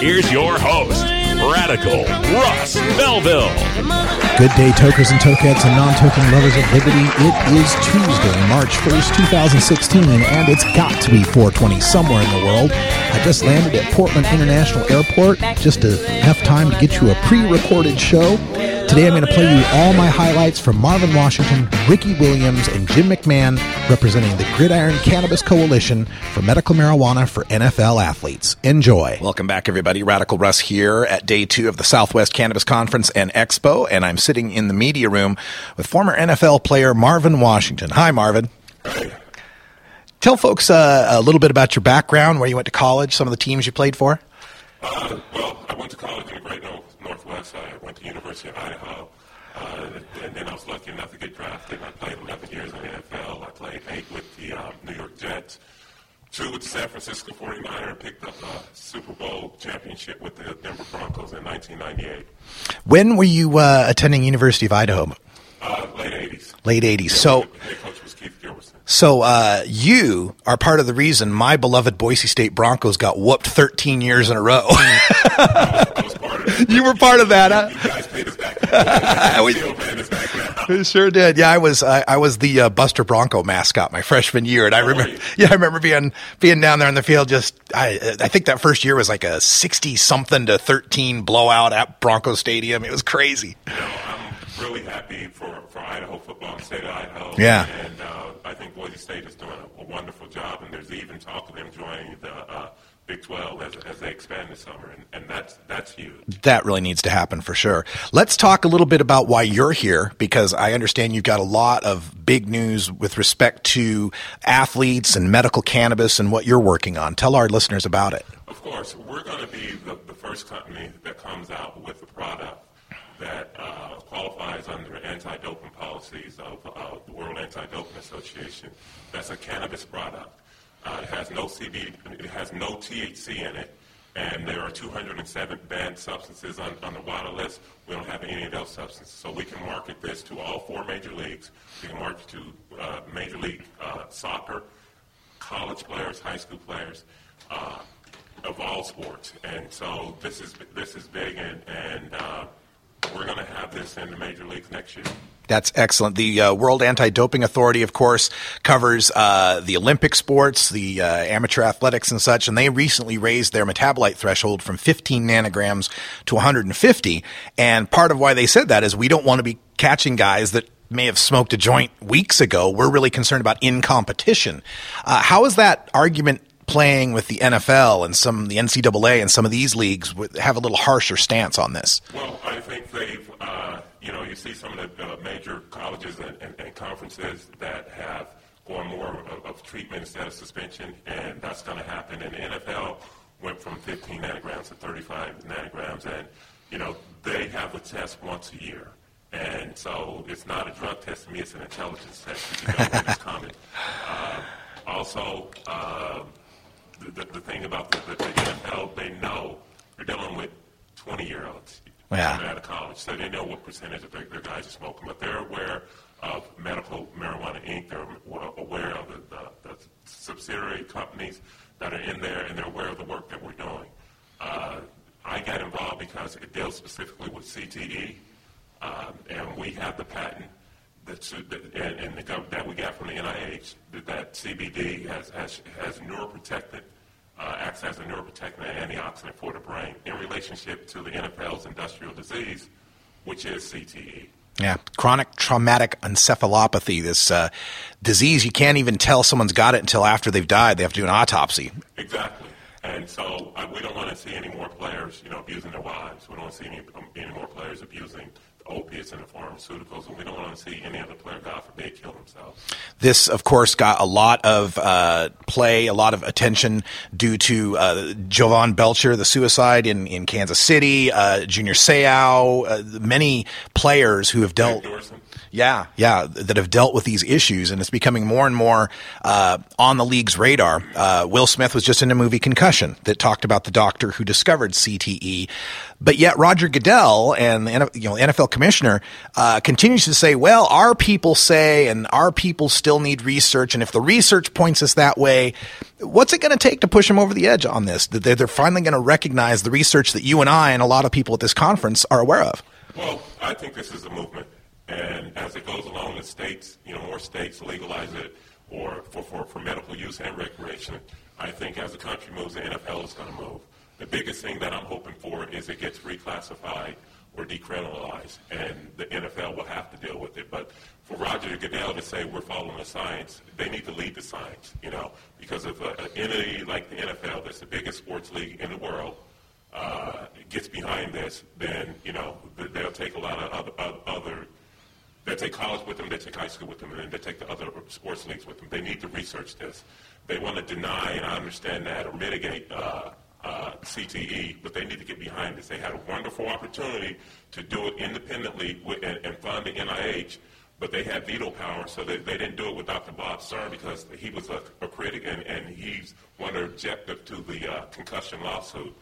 here's your host, Radical Russ Belville. Good day, tokers and tokettes and non-token lovers of liberty. It is Tuesday, March 1st, 2016, and it's got to be 420 somewhere in the world. I just landed at Portland International Airport, just enough time to get you a pre-recorded show. Today I'm going to play you all my highlights from Marvin Washington, Ricky Williams, and Jim McMahon representing the Gridiron Cannabis Coalition for medical marijuana for NFL athletes. Enjoy. Welcome back, everybody. Radical Russ here at day two of the Southwest Cannabis Conference and Expo, and I'm sitting in the media room with former NFL player Marvin Washington. Hi, Marvin. Tell folks uh, a little bit about your background, where you went to college, some of the teams you played for. Uh, well, I went to college in the Great North, Northwest. I went to University of Idaho, uh, and then I was lucky enough to get drafted. I played 11 years in the NFL. I played eight with the um, New York Jets, two with the San Francisco 49er, and picked up a Super Bowl championship with the Denver Broncos in 1998. When were you uh, attending University of Idaho? Uh, late 80s. Late 80s. So, Head coach was Keith Gilbertson. So uh, you are part of the reason my beloved Boise State Broncos got whooped 13 years in a row. I was part of it. you were part of that, huh? You guys paid us back. We- Still paying us back now. It sure did. Yeah, I was I, I was the uh, Buster Bronco mascot my freshman year, and I remember. Yeah, I remember being being down there in the field. Just I I think that first year was like a sixty something to thirteen blowout at Bronco Stadium. It was crazy. You know, I'm really happy for, for Idaho football and state of Idaho. Yeah. And uh, I think Boise State is doing a, a wonderful job, and there's even talk of them joining the uh, Big 12 as, as they expand this summer, and, and that's that's huge. That really needs to happen for sure. Let's talk a little bit about why you're here because I understand you've got a lot of big news with respect to athletes and medical cannabis and what you're working on. Tell our listeners about it. Of course, we're going to be the, the first company that comes out with a product that uh, qualifies under anti-doping policies of uh, the World Anti-Doping Association. That's a cannabis product. Uh, it has no CBD, it has no THC in it, and there are 207 banned substances on, on the WADA list. We don't have any of those substances, so we can market this to all four major leagues. We can market to uh, Major League uh, Soccer, college players, high school players. Uh, of all sports, and so this is this is big, and and uh, we're going to have this in the major leagues next year. That's excellent. The uh, World Anti-Doping Authority, of course, covers uh, the Olympic sports, the uh, amateur athletics, and such. And they recently raised their metabolite threshold from 15 nanograms to 150. And part of why they said that is we don't want to be catching guys that may have smoked a joint weeks ago. We're really concerned about in competition. Uh, how is that argument playing with the NFL and some the NCAA and some of these leagues have a little harsher stance on this? Well, I think they've, uh, you know, you see some of the uh, major colleges and, and, and conferences that have gone more of, of treatment instead of suspension, and that's going to happen. And the NFL went from 15 nanograms to 35 nanograms, and you know they have a test once a year. And so it's not a drug test to me; it's an intelligence test. You know it's. Uh, also, uh, the, the, the thing about the, the, the NFL, they know they're dealing with 20 year olds Yeah. coming out of college, so they know what percentage of their, their guys are smoking. But they're aware of Medical Marijuana Inc., they're aware of the, the, the subsidiary companies that are in there, and they're aware of the work that we're doing. Uh, I got involved because it deals specifically with CTE, um, and we have the patent that's, that, and, and the, that we got from the NIH that, that CBD has, has, has neuroprotectant, uh, acts as a neuroprotectant and antioxidant for the brain in relationship to the NFL's industrial disease, which is. CTE. Yeah, chronic traumatic encephalopathy, this uh, disease you can't even tell someone's got it until after they've died. They have to do an autopsy. Exactly. And so uh, we don't want to see any more players, you know, abusing their wives. We don't want to see any, um, any more players abusing opiates and the pharmaceuticals, and we don't want to see any other player, God forbid, kill themselves. This, of course, got a lot of uh, play, a lot of attention due to uh, Jovan Belcher, the suicide in, in Kansas City, uh, Junior Seau, uh, many players who have dealt. Dorsey? Yeah, yeah, that have dealt with these issues, and it's becoming more and more uh, on the league's radar. Uh, Will Smith was just in a movie Concussion that talked about the doctor who discovered CTE, but yet Roger Goodell and the you know NFL commissioner uh, continues to say, "Well, our people say, and our people still need research, and if the research points us that way." What's it going to take to push them over the edge on this? That they're, they're finally going to recognize the research that you and I and a lot of people at this conference are aware of. Well, I think this is a movement, and as it goes along, the states, you know, more states legalize it, or for, for, for medical use and recreation. I think as the country moves, the NFL is going to move. The biggest thing that I'm hoping for is it gets reclassified or decriminalized, and the NFL will have to deal with it. But for Roger Goodell to say we're following the science, they need to lead the science, you know, because if an entity like the NFL, that's the biggest sports league in the world, uh, gets behind this, then you know they'll take a lot of other, other, other they take college with them, they take high school with them, and then they take the other sports leagues with them. They need to research this. They want to deny, and I understand that, or mitigate uh, uh, CTE, but they need to get behind this. They had a wonderful opportunity to do it independently with, and, and fund the NIH, but they had veto power, so they, they didn't do it with Dr. Bob Stern because he was a, a critic, and, and he's one objective to the uh, concussion lawsuit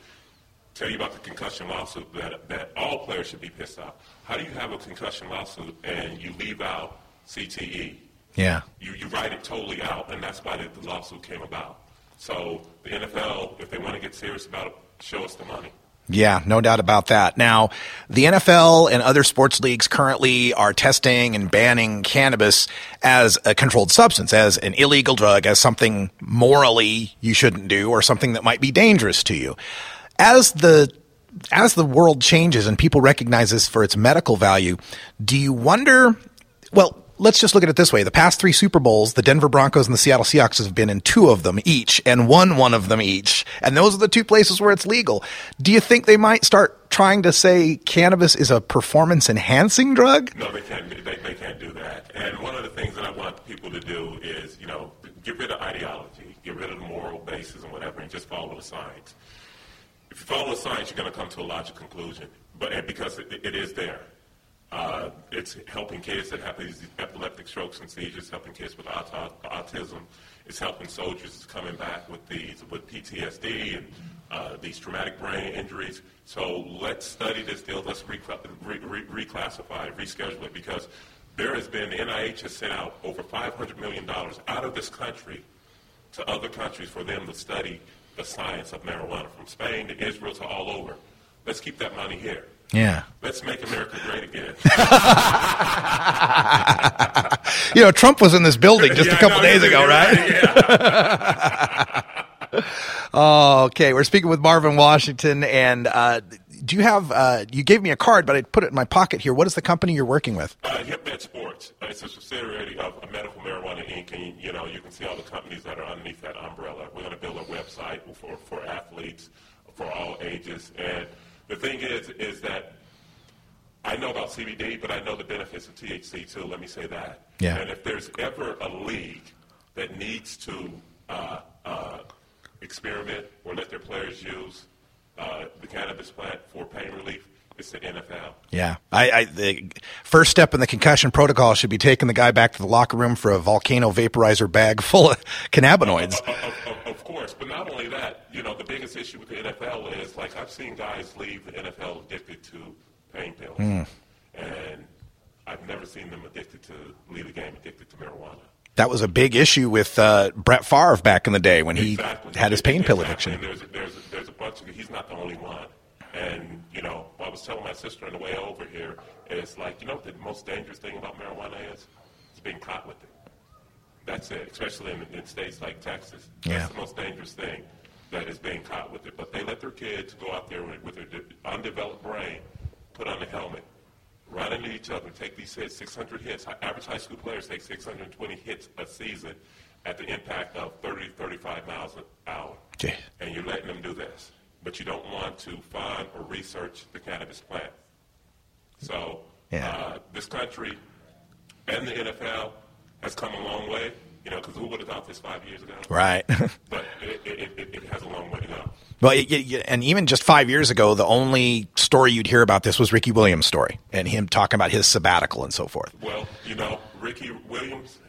tell you about the concussion lawsuit that, that all players should be pissed off. How do you have a concussion lawsuit and you leave out CTE? Yeah. You, you write it totally out, and that's why the, the lawsuit came about. So the NFL, if they want to get serious about it, show us the money. Yeah, no doubt about that. Now, the NFL and other sports leagues currently are testing and banning cannabis as a controlled substance, as an illegal drug, as something morally you shouldn't do or something that might be dangerous to you. As the as the world changes and people recognize this for its medical value, do you wonder well, let's just look at it this way. The past three Super Bowls, the Denver Broncos and the Seattle Seahawks have been in two of them each and won one of them each. And those are the two places where it's legal. Do you think they might start trying to say cannabis is a performance enhancing drug? No, they can't. They, they can't do that. And one of the things that I want people to do is, you know, get rid of ideology, get rid of the moral basis and whatever, and just follow the science. Follow science, you're going to come to a logical conclusion. But because it, it is there, uh, it's helping kids that have these epileptic strokes and seizures, helping kids with auto- autism. It's helping soldiers coming back with these with PTSD and uh, these traumatic brain injuries. So let's study this deal. Let's re- re- reclassify reschedule it, because there has been the NIH has sent out over 500 million dollars out of this country to other countries for them to study the science of marijuana, from Spain to Israel to all over. Let's keep that money here. Yeah. Let's make America great again. You know, Trump was in this building just a couple no, days ago, right? Yeah. Oh, okay. We're speaking with Marvin Washington. And uh, do you have, uh, you gave me a card, but I put it in my pocket here. What is the company you're working with? Uh, HempMed Sports. It's a subsidiary of Medical Marijuana Inc. And, you know, you can see all the companies that are underneath that umbrella. We're going to build a website for, for athletes for all ages. And the thing is, is that I know about CBD, but I know the benefits of THC too. Let me say that. Yeah. And if there's ever a league that needs to uh, uh, experiment or let their players use uh, the cannabis plant for pain relief, it's the NFL. Yeah. I, I, the first step in the concussion protocol should be taking the guy back to the locker room for a volcano vaporizer bag full of cannabinoids. Of, of, of, of course, but not only that, you know, the biggest issue with the NFL is like I've seen guys leave the NFL addicted to pain pills, Hmm. and I've never seen them addicted to leave the game addicted to marijuana. That was a big issue with uh, Brett Favre back in the day when he Exactly. had his pain pill addiction. And there's, there's, there's a bunch of, he's not the only one. And, you know, I was telling my sister on the way over here, it's like, you know what the most dangerous thing about marijuana is? It's being caught with it. That's it, especially in, in states like Texas. Yeah. That's the most dangerous thing that is being caught with it. But they let their kids go out there with, with their undeveloped brain, put on the helmet, run into each other, take these hits, 600 hits. Hi- Average high school players take 620 hits a season at the impact of 30, 35 miles an hour. Jeez. And you're letting them do this. But you don't want to find or research the cannabis plant. So Yeah. Uh, this country and the NFL has come a long way. You know, because who would have thought this five years ago? Right. But it, it, it, it has a long way to go. Well, and even just five years ago, the only story you'd hear about this was Ricky Williams' story and him talking about his sabbatical and so forth. Well, you know, Ricky Williams,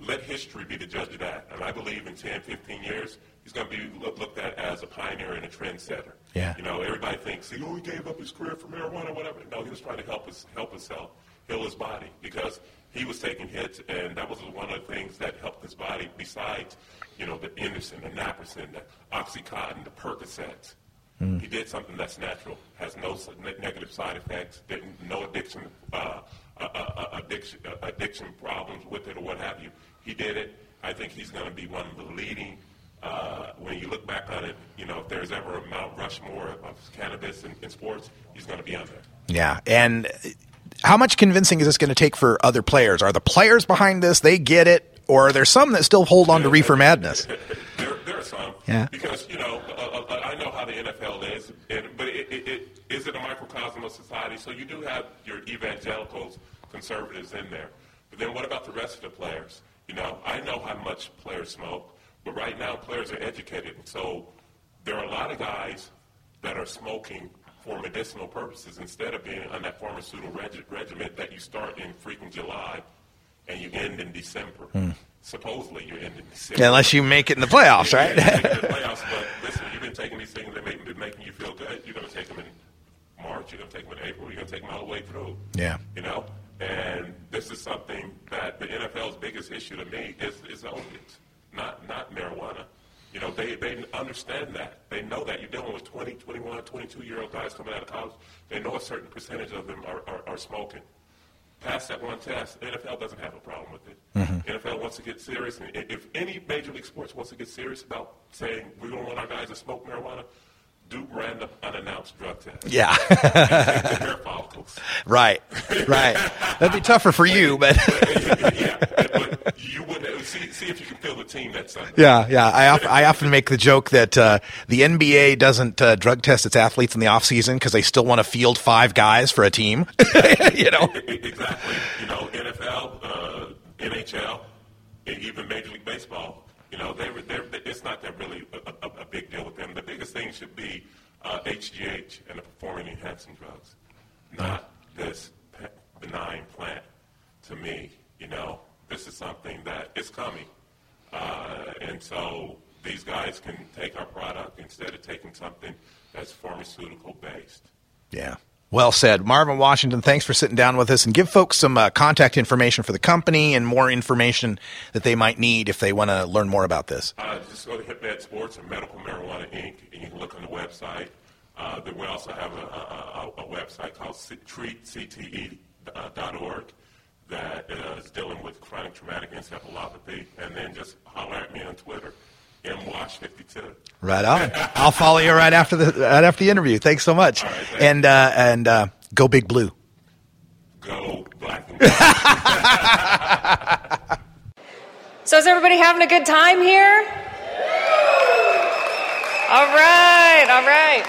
let history be the judge of that. And I believe in 10, 15 years, he's going to be look, looked at as a pioneer and a trendsetter. Yeah. You know, everybody thinks, oh, he gave up his career for marijuana, or whatever. No, he was trying to help us help himself, heal his body, because he was taking hits, and that was one of the things that helped his body. Besides, you know, the Anderson, the Naproxen, the OxyContin, the Percocets. He did something that's natural, has no ne- negative side effects, didn't, no addiction, uh, uh, uh, addiction, uh, addiction problems with it or what have you. He did it. I think he's going to be one of the leading. Uh, when you look back on it, you know, if there's ever a Mount Rushmore of cannabis in, in sports, he's going to be on there. Yeah. And how much convincing is this going to take for other players? Are the players behind this? They get it? Or are there some that still hold on to reefer madness? There, there are some. Yeah. Because you know, uh, uh, I know how the NFL is, and, but it, it, it is it a microcosm of society. So you do have your evangelicals, conservatives in there. But then what about the rest of the players? You know, I know how much players smoke, but right now players are educated, and so there are a lot of guys that are smoking for medicinal purposes instead of being on that pharmaceutical reg- regimen that you start in freaking July and you end in December. Hmm. Supposedly you end in December. Unless you make it in the playoffs, right? Yeah, the playoffs, but listen, you've been taking these things that make been making you feel good. You're going to take them in March. You're going to take them in April. You're going to take them all the way through. Yeah. You know, and this is something that the NFL's biggest issue to me is is opiates, not not marijuana. You know, they they understand that. They know that you're dealing with 20, 21, 22 year old guys coming out of college. They know a certain percentage of them are, are, are smoking pass that one test. NFL doesn't have a problem with it. Mm-hmm. NFL wants to get serious, and if any major league sports wants to get serious about saying we don't want our guys to smoke marijuana, do random unannounced drug tests. yeah. Take the hair follicles. right. Right. That'd be tougher for you, but yeah, but you would see see if you can fill the team that Sunday. yeah, yeah. I, of- I often make the joke that uh, the NBA doesn't uh, drug test its athletes in the off season because they still want to field five guys for a team. you know. Exactly. You know, NFL, uh, NHL, and even Major League Baseball. You know, they they're, it's not that really a, a, a big deal with them. The biggest thing should be uh, HGH and the performing enhancing drugs, not this pe- benign plant. To me, you know, this is something that is coming, uh, and so these guys can take our product instead of taking something that's pharmaceutical based. Yeah. Well said. Marvin Washington, thanks for sitting down with us and give folks some uh, contact information for the company and more information that they might need if they want to learn more about this. Uh, just go to HempMed Sports or Medical Marijuana Inc. and you can look on the website. Uh, then we also have a, a, a, a website called treatcte.org that uh, is dealing with chronic traumatic encephalopathy. And then just holler at me on Twitter, mwash52. Right on. I'll follow you right after the right after the interview. Thanks so much. right, thanks. and uh, and uh, go big blue. Go black and. So is everybody having a good time here? All right, all right.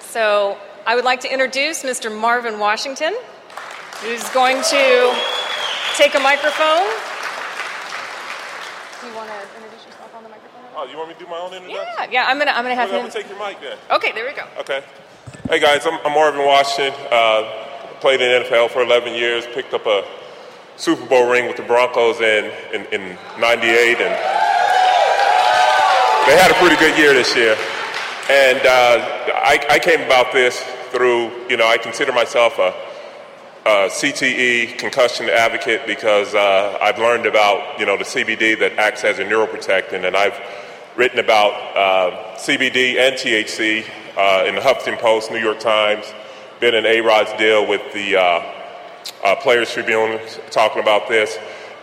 So I would like to introduce Mr. Marvin Washington, who's going to take a microphone. Do you want to introduce yourself on the microphone? Oh, you want me to do my own introduction? Yeah, yeah. I'm gonna, I'm gonna have Okay, I'm to take your mic then. Okay, there we go. Okay. Hey guys, I'm, I'm Marvin Washington. Uh, played in the NFL for 11 years. Picked up a Super Bowl ring with the Broncos in in, in '98, and they had a pretty good year this year. And uh, I, I came about this through, you know, I consider myself a, a CTE concussion advocate because uh, I've learned about, you know, the CBD that acts as a neuroprotectant, and I've written about uh, CBD and THC uh, in the Huffington Post, New York Times, been in A-Rod's deal with the uh, uh, Players Tribune talking about this,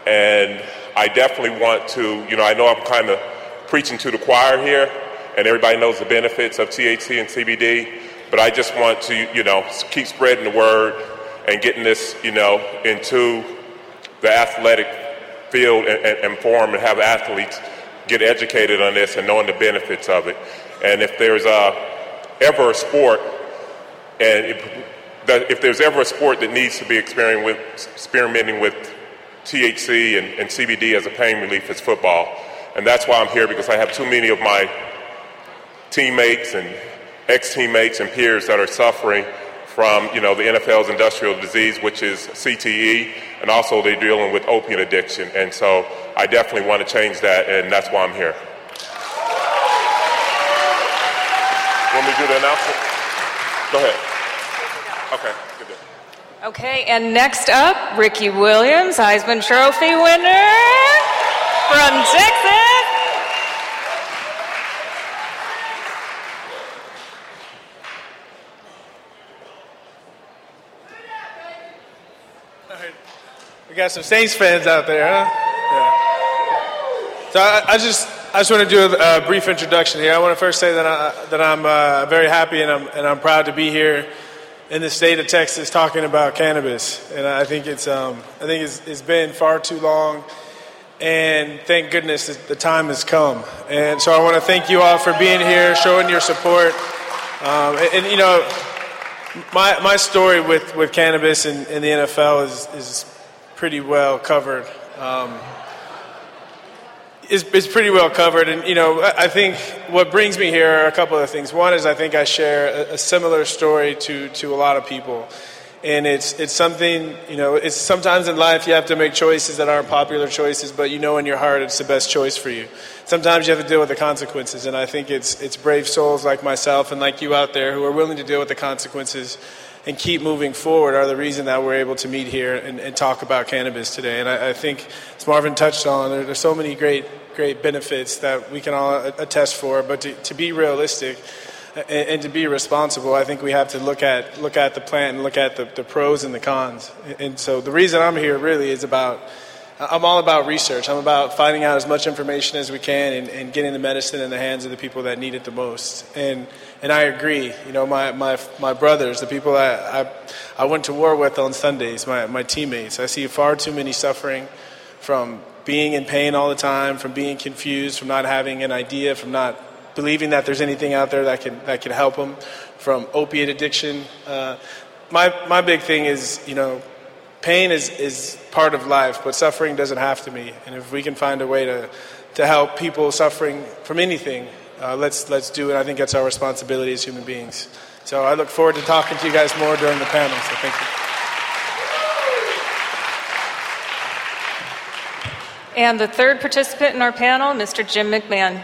and I definitely want to, you know, I know I'm kind of preaching to the choir here, and everybody knows the benefits of THC and CBD, but I just want to, you know, keep spreading the word and getting this, you know, into the athletic field and, and, and form and have athletes get educated on this and knowing the benefits of it. And if there's uh, ever a sport and that if there's ever a sport that needs to be experimenting with, experimenting with THC and, and CBD as a pain relief, it's football. And that's why I'm here because I have too many of my teammates and ex-teammates and peers that are suffering from, you know, the NFL's industrial disease, which is CTE, and also they're dealing with opiate addiction. And so I definitely want to change that, and that's why I'm here. Want me do the announcement? Go ahead. Okay. Okay, and next up, Ricky Williams, Heisman Trophy winner from Texas. We got some Saints fans out there, huh? Yeah. So I, I just I just want to do a, a, brief introduction here. I want to first say that I that I'm uh, very happy and I'm and I'm proud to be here in the state of Texas talking about cannabis. And I think it's um, I think it's, it's been far too long. And thank goodness the time has come. And so I want to thank you all for being here, showing your support. Um, and, and, you know, my, my story with, with cannabis in, in the NFL is, is pretty well covered. Um, is, is pretty well covered. And, you know, I think what brings me here are a couple of things. One is I think I share a, a similar story to, to a lot of people. And it's, it's something, you know, it's sometimes in life you have to make choices that aren't popular choices, but you know in your heart it's the best choice for you. Sometimes you have to deal with the consequences. And I think it's, it's brave souls like myself and like you out there who are willing to deal with the consequences and keep moving forward are the reason that we're able to meet here and, and talk about cannabis today. And I, I think, as Marvin touched on, there, there's so many great, great benefits that we can all attest for. But to, to be realistic and, to be responsible, I think we have to look at look at the plant and look at the, the pros and the cons. And so the reason I'm here really is about I'm all about research. I'm about finding out as much information as we can and, and, getting the medicine in the hands of the people that need it the most. And and I agree. You know, my, my, my brothers, the people I, I, I went to war with on Sundays, my, my teammates, I see far too many suffering from being in pain all the time, from being confused, from not having an idea, from not believing that there's anything out there that can, that can help them, from opiate addiction. Uh, my, my big thing is, you know, pain is, is part of life, but suffering doesn't have to be. And if we can find a way to, to help people suffering from anything, uh, let's, let's do it. I think that's our responsibility as human beings. So I look forward to talking to you guys more during the panel. So thank you. And the third participant in our panel, Mr. Jim McMahon.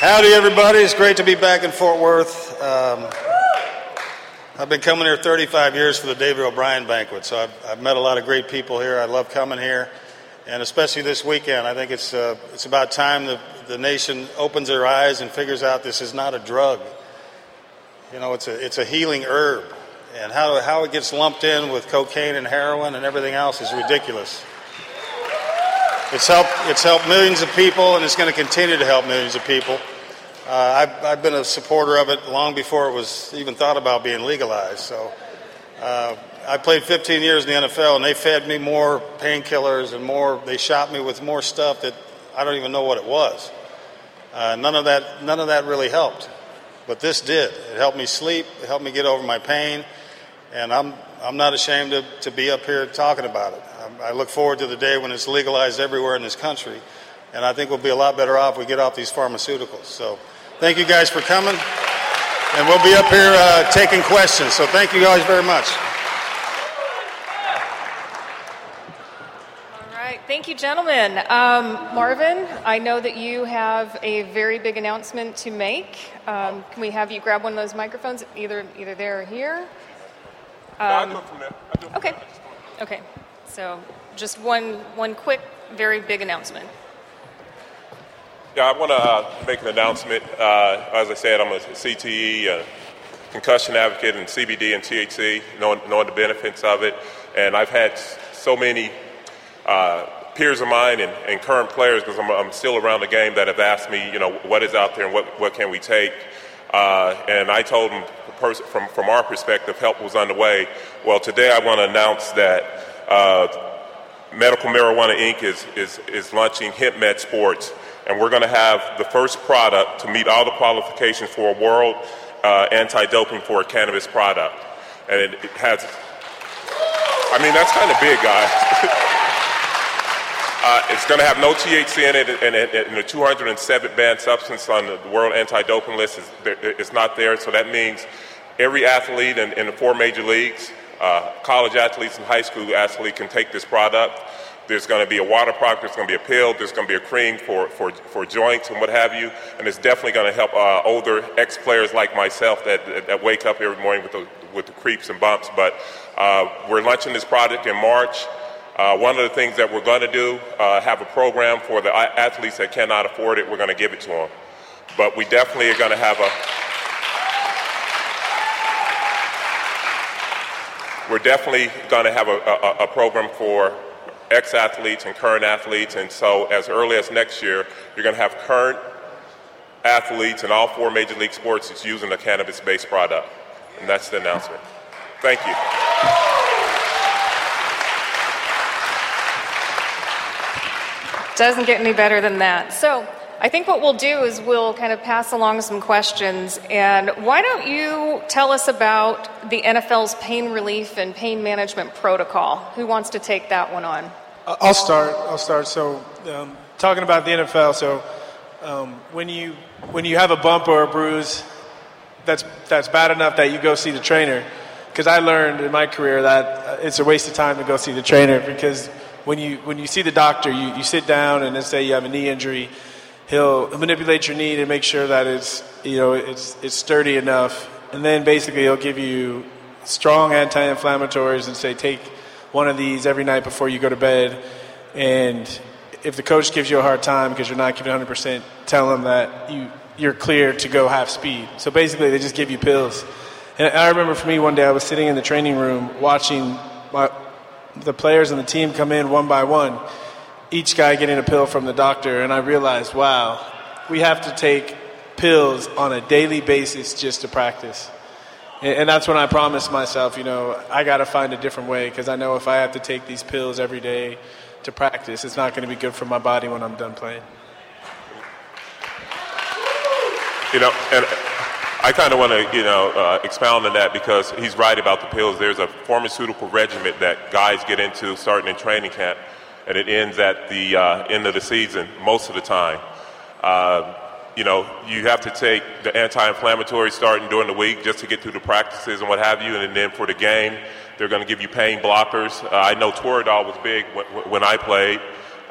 Howdy, everybody. It's great to be back in Fort Worth. Um, I've been coming here 35 years for the Davey O'Brien banquet, so I've, I've, met a lot of great people here. I love coming here, and especially this weekend. I think it's, uh, it's about time the, the nation opens their eyes and figures out this is not a drug. You know, it's a, it's a healing herb, and how, how it gets lumped in with cocaine and heroin and everything else is ridiculous. It's helped, it's helped millions of people, and it's going to continue to help millions of people. Uh, I've, I've, been a supporter of it long before it was even thought about being legalized. So uh, I played 15 years in the NFL, and they fed me more painkillers and more. They shot me with more stuff that I don't even know what it was. Uh, none of that, none of that really helped, but this did. It helped me sleep. It helped me get over my pain, and I'm I'm not ashamed to, to be up here talking about it. I, I look forward to the day when it's legalized everywhere in this country, and I think we'll be a lot better off if we get off these pharmaceuticals. So, thank you guys for coming, and we'll be up here uh, taking questions. So, thank you guys very much. All right, thank you, gentlemen. Um, Marvin, I know that you have a very big announcement to make. Um, can we have you grab one of those microphones, either either there or here? Um, okay. Okay. So just one one quick, very big announcement. Yeah, I want to uh, make an announcement. Uh, as I said, I'm a CTE, concussion advocate, and CBD and THC, knowing, knowing the benefits of it. And I've had so many uh, peers of mine and, and current players, because I'm, I'm, still around the game, that have asked me, you know, what is out there and what, what can we take. Uh, and I told them from, from our perspective, help was underway. Well, today I want to announce that uh, Medical Marijuana Inc. is, is, is launching HempMed Sports. And we're going to have the first product to meet all the qualifications for a world uh, anti-doping for a cannabis product. And it, it has, I mean, that's kind of big, guys. uh, it's going to have no THC in it, and, and, and the 207 banned substance on the world anti-doping list is, is not there. So that means every athlete in, in the four major leagues, uh, college athletes and high school athletes can take this product. There's going to be a water product, there's going to be a pill, there's going to be a cream for, for, for joints and what have you, and it's definitely going to help uh, older ex players like myself that, that wake up every morning with the, with the creeps and bumps. But uh, we're launching this product in March. Uh, one of the things that we're going to do, uh, have a program for the athletes that cannot afford it, we're going to give it to them. But we definitely are going to have a we're definitely going to have a, a, a program for ex athletes and current athletes. And so, as early as next year, you're going to have current athletes in all four major league sports that's using a cannabis based product. And that's the announcement. Thank you. Doesn't get any better than that. So, I think what we'll do is we'll kind of pass along some questions. And why don't you tell us about the NFL's pain relief and pain management protocol? Who wants to take that one on? I'll start. I'll start. So, um, talking about the NFL. So, um, when you when you have a bump or a bruise, that's that's bad enough that you go see the trainer. Because I learned in my career that uh, it's a waste of time to go see the trainer because when you when you see the doctor, you, you sit down and let's say you have a knee injury he'll manipulate your knee to make sure that it's you know it's it's sturdy enough, and then basically he'll give you strong anti-inflammatories and say take one of these every night before you go to bed. And if the coach gives you a hard time because you're not giving 100%, tell him that you you're clear to go half speed. So basically, they just give you pills. And I remember for me one day I was sitting in the training room watching my, the players and the team come in one by one each guy getting a pill from the doctor, and I realized, wow, we have to take pills on a daily basis just to practice. And, that's when I promised myself, you know, I got to find a different way because I know if I have to take these pills every day to practice, it's not going to be good for my body when I'm done playing. You know, and I kind of want to, you know, uh, expound on that because he's right about the pills. There's a pharmaceutical regimen that guys get into starting in training camp and it ends at the uh, end of the season most of the time. Uh, you know, you have to take the anti-inflammatory starting during the week just to get through the practices and what have you, and then for the game, they're going to give you pain blockers. Uh, I know Toradol was big when, when I played.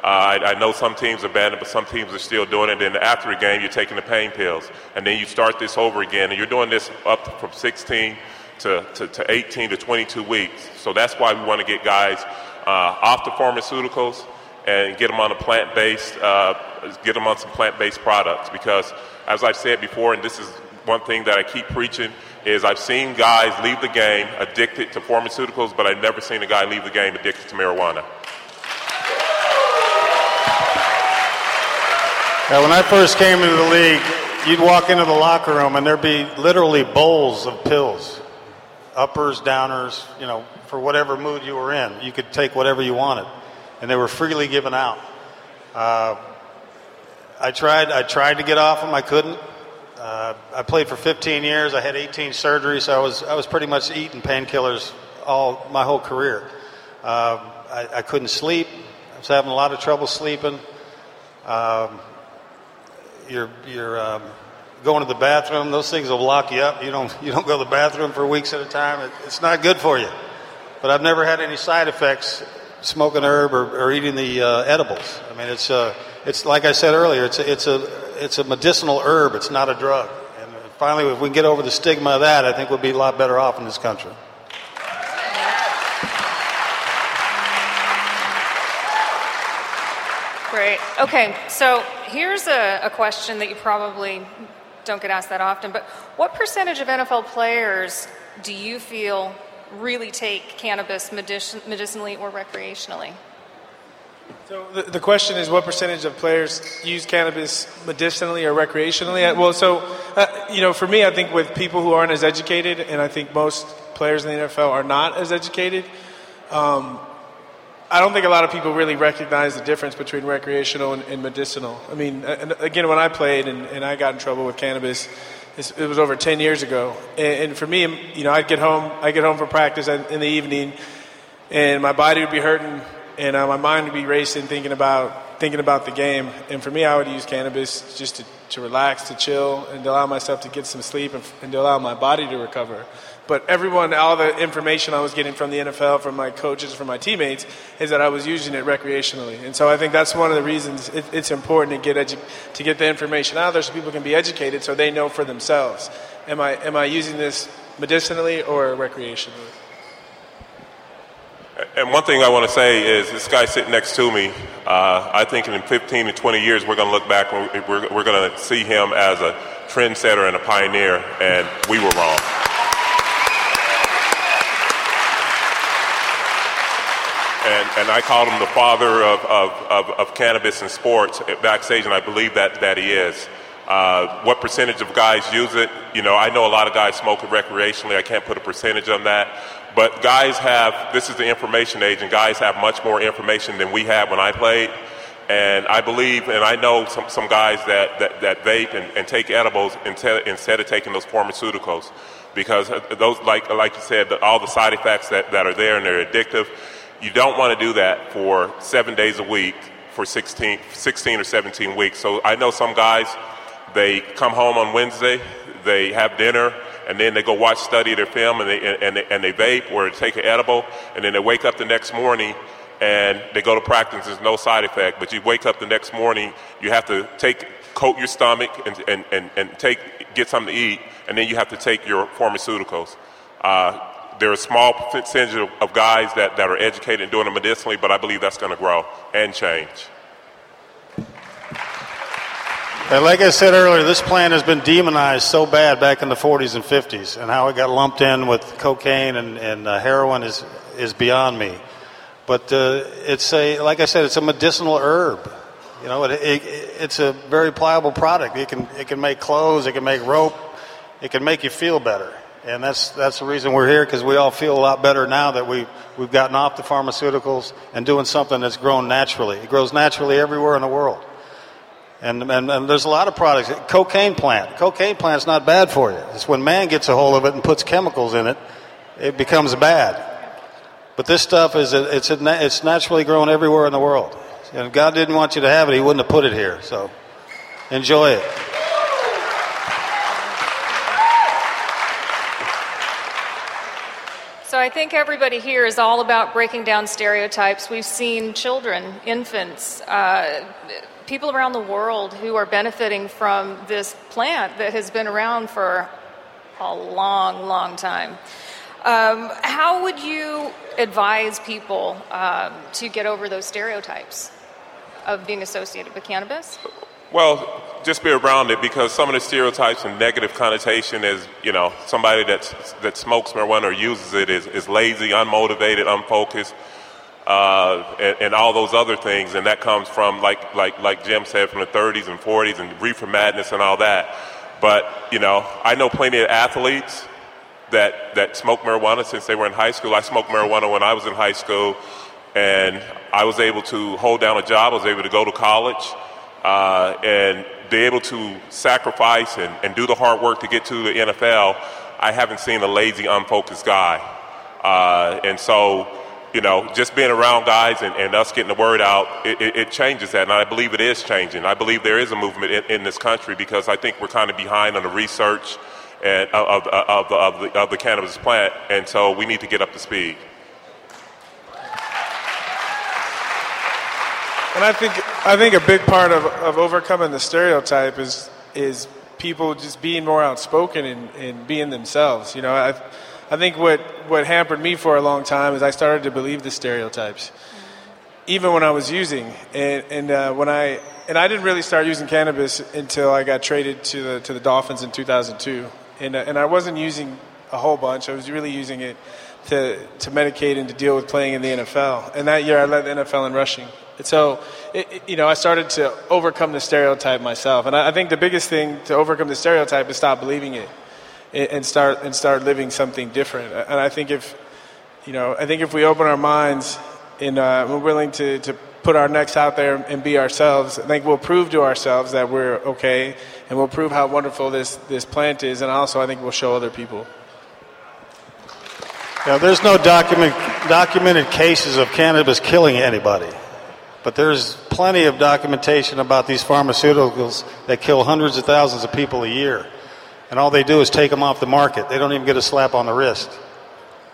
Uh, I, I, know some teams are banned but some teams are still doing it. And after a game, you're taking the pain pills, and then you start this over again, and you're doing this up from 16 to, to, to 18 to 22 weeks. So that's why we want to get guys off the pharmaceuticals and get them on a plant-based, uh, get them on some plant-based products. Because as I've said before, and this is one thing that I keep preaching, is I've seen guys leave the game addicted to pharmaceuticals, but I've never seen a guy leave the game addicted to marijuana. Yeah, when I first came into the league, you'd walk into the locker room and there'd be literally bowls of pills, uppers, downers, you know, for whatever mood you were in. You could take whatever you wanted, and they were freely given out. Uh, I tried. I tried to get off them. I couldn't. Uh, I played for 15 years. I had 18 surgeries. So I was I was pretty much eating painkillers all my whole career. Uh, I, I, couldn't sleep. I was having a lot of trouble sleeping. Um, you're you're um, going to the bathroom. Those things will lock you up. You don't you don't go to the bathroom for weeks at a time. It, it's not good for you but I've never had any side effects smoking herb or, or eating the uh, edibles. I mean, it's uh, it's like I said earlier, it's a, it's a it's a medicinal herb. It's not a drug. And finally, if we can get over the stigma of that, I think we'll be a lot better off in this country. Great. Okay, so here's a, a question that you probably don't get asked that often, but what percentage of NFL players do you feel really take cannabis medicin- medicinally or recreationally. So the, the question is, what percentage of players use cannabis medicinally or recreationally? Uh, well, so uh, you know, for me, I think with people who aren't as educated, and I think most players in the NFL are not as educated. Um, I don't think a lot of people really recognize the difference between recreational and, and medicinal. I mean, again, when I played and, and I got in trouble with cannabis, it was over 10 years ago. And, for me, you know, I'd get home, I'd get home from practice in the evening, and my body would be hurting, and uh, my mind would be racing, thinking about thinking about the game. And for me, I would use cannabis just to, to relax, to chill, and to allow myself to get some sleep and, and to allow my body to recover. But everyone, all the information I was getting from the NFL, from my coaches, from my teammates, is that I was using it recreationally. And so I think that's one of the reasons it, it's important to get edu- to get the information out there so people can be educated, so they know for themselves. Am I am I using this medicinally or recreationally? And one thing I want to say is this guy sitting next to me, uh, I think in 15 to 20 years, we're going to look back and we're, we're going to see him as a trendsetter and a pioneer, and we were wrong. And, I called him the father of, of, of, of cannabis and sports backstage, and I believe that, that he is. Uh, what percentage of guys use it? You know, I know a lot of guys smoke it recreationally. I can't put a percentage on that. But guys have, this is the information age, and guys have much more information than we had when I played. And I believe, and I know some, some guys that, that, that vape and, and take edibles instead, instead of taking those pharmaceuticals. Because those, like, like you said, all the side effects that, that are there and they're addictive. You don't want to do that for seven days a week for 16, 16 or 17 weeks. So I know some guys, they come home on Wednesday, they have dinner, and then they go watch, study their film, and they, and they, and they vape or take an edible, and then they wake up the next morning and they go to practice. There's no side effect, but you wake up the next morning, you have to take coat your stomach and, and, and, and take get something to eat, and then you have to take your pharmaceuticals. Uh, there are small percentage of, of guys that, that are educated and doing it medicinally, but I believe that's going to grow and change. And like I said earlier, this plant has been demonized so bad back in the 40s and 50s, and how it got lumped in with cocaine and, and uh, heroin is, is beyond me. But uh, it's a, like I said, it's a medicinal herb. You know, it, it, it's a very pliable product. It can, it can make clothes, it can make rope, it can make you feel better and that's that's the reason we're here because we all feel a lot better now that we we've gotten off the pharmaceuticals and doing something that's grown naturally. It grows naturally everywhere in the world, and and, and there's a lot of products. Cocaine plant, cocaine plant's not bad for you. It's when man gets a hold of it and puts chemicals in it, it becomes bad. But this stuff is it's it's naturally grown everywhere in the world, and if God didn't want you to have it, He wouldn't have put it here. So enjoy it. I think everybody here is all about breaking down stereotypes. We've seen children, infants, uh, people around the world who are benefiting from this plant that has been around for a long, long time. Um, how would you advise people um, to get over those stereotypes of being associated with cannabis? Well, just be around it because some of the stereotypes and negative connotation is, you know, somebody that's, that smokes marijuana or uses it is, is lazy, unmotivated, unfocused, uh, and, and, all those other things. And that comes from, like, like, like Jim said, from the 30s and 40s and reefer madness and all that. But, you know, I know plenty of athletes that, that smoke marijuana since they were in high school. I smoked marijuana when I was in high school, and I was able to hold down a job. I was able to go to college uh, and be able to sacrifice and, and do the hard work to get to the NFL, I haven't seen a lazy, unfocused guy. Uh, and so, you know, just being around guys and, and us getting the word out, it, it, it, changes that. And I believe it is changing. I believe there is a movement in, in this country because I think we're kind of behind on the research and of, of, of, of, the, of the cannabis plant. And so we need to get up to speed. And I think I think a big part of, of overcoming the stereotype is is people just being more outspoken and, and being themselves. You know, I I think what, what hampered me for a long time is I started to believe the stereotypes, even when I was using. And, and uh, when I and I didn't really start using cannabis until I got traded to the to the Dolphins in 2002. And uh, and I wasn't using a whole bunch. I was really using it to to medicate and to deal with playing in the NFL. And that year I led the NFL in rushing. And so, it, you know, I started to overcome the stereotype myself. And I, I, think the biggest thing to overcome the stereotype is stop believing it and start and start living something different. And I think if, you know, I think if we open our minds and uh, we're willing to, to put our necks out there and be ourselves. I think we'll prove to ourselves that we're okay, and we'll prove how wonderful this, this plant is, and also I think we'll show other people. Yeah, there's no document, documented cases of cannabis killing anybody, but there's plenty of documentation about these pharmaceuticals that kill hundreds of thousands of people a year. And all they do is take them off the market. They don't even get a slap on the wrist.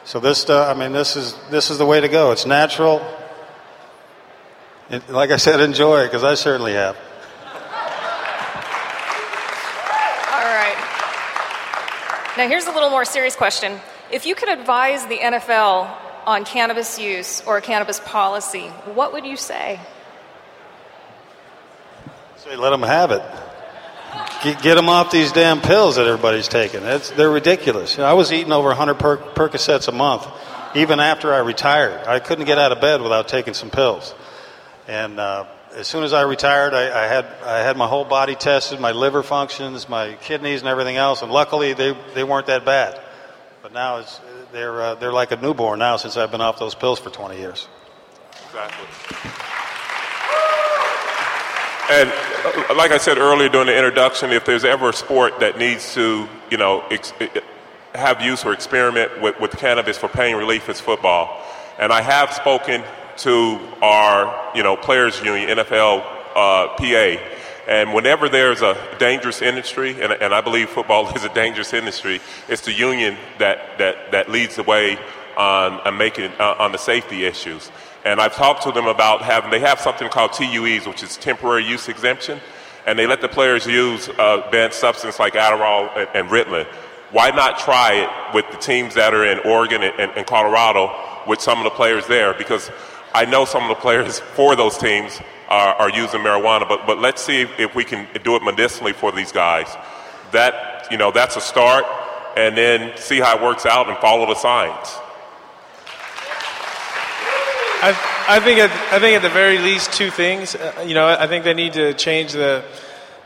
So this stuff, I mean, this is this is the way to go. It's natural. It, like I said, enjoy it because I certainly have. All right. Now, here's a little more serious question. If you could advise the NFL on cannabis use or cannabis policy, what would you say? Say, let them have it. Get, get them off these damn pills that everybody's taking. It's, they're ridiculous. You know, I was eating over 100 per- Percocets a month, even after I retired. I couldn't get out of bed without taking some pills. And uh, as soon as I retired, I, I, had I had my whole body tested, my liver functions, my kidneys, and everything else. And luckily, they, they weren't that bad. But now it's, they're uh, they're like a newborn now since I've been off those pills for 20 years. Exactly. And uh, like I said earlier during the introduction, if there's ever a sport that needs to, you know, ex- have use or experiment with, with cannabis for pain relief, it's football. And I have spoken to our, you know, players union, NFL uh, PA, and whenever there's a dangerous industry, and, and I believe football is a dangerous industry, it's the union that, that, that leads the way on, on making uh, on the safety issues. And I've talked to them about having, they have something called TUEs, which is temporary use exemption, and they let the players use uh, banned substance like Adderall and, and, Ritalin. Why not try it with the teams that are in Oregon and, and, and Colorado with some of the players there? Because I know some of the players for those teams are, are using marijuana, but, but let's see if, we can do it medicinally for these guys. That, you know, that's a start, and then see how it works out and follow the science. I, I think at, I think at the very least two things. Uh, you know, I think they need to change the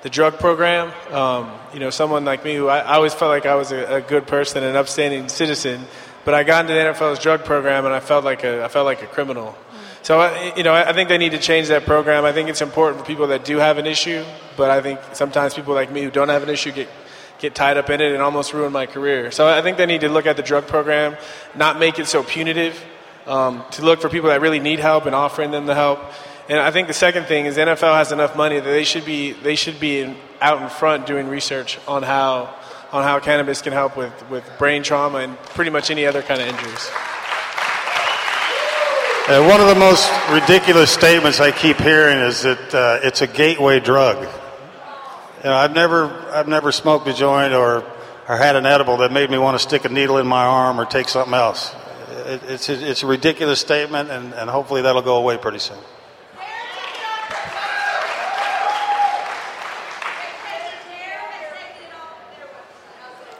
the drug program. Um, you know, someone like me who I, I always felt like I was a, a, good person, an upstanding citizen, but I got into the NFL's drug program and I felt like a I felt like a criminal. So you know, I think they need to change that program. I think it's important for people that do have an issue, but I think sometimes people like me who don't have an issue get get tied up in it and almost ruin my career. So I think they need to look at the drug program, not make it so punitive um, to look for people that really need help and offering them the help. And I think the second thing is the NFL has enough money that they should be they should be in, out in front doing research on how on how cannabis can help with, with brain trauma and pretty much any other kind of injuries. Uh, one of the most ridiculous statements I keep hearing is that uh, it's a gateway drug. You know, I've never I've never smoked a joint or or had an edible that made me want to stick a needle in my arm or take something else it, it's, a, it's a ridiculous statement, and, and hopefully that'll go away pretty soon.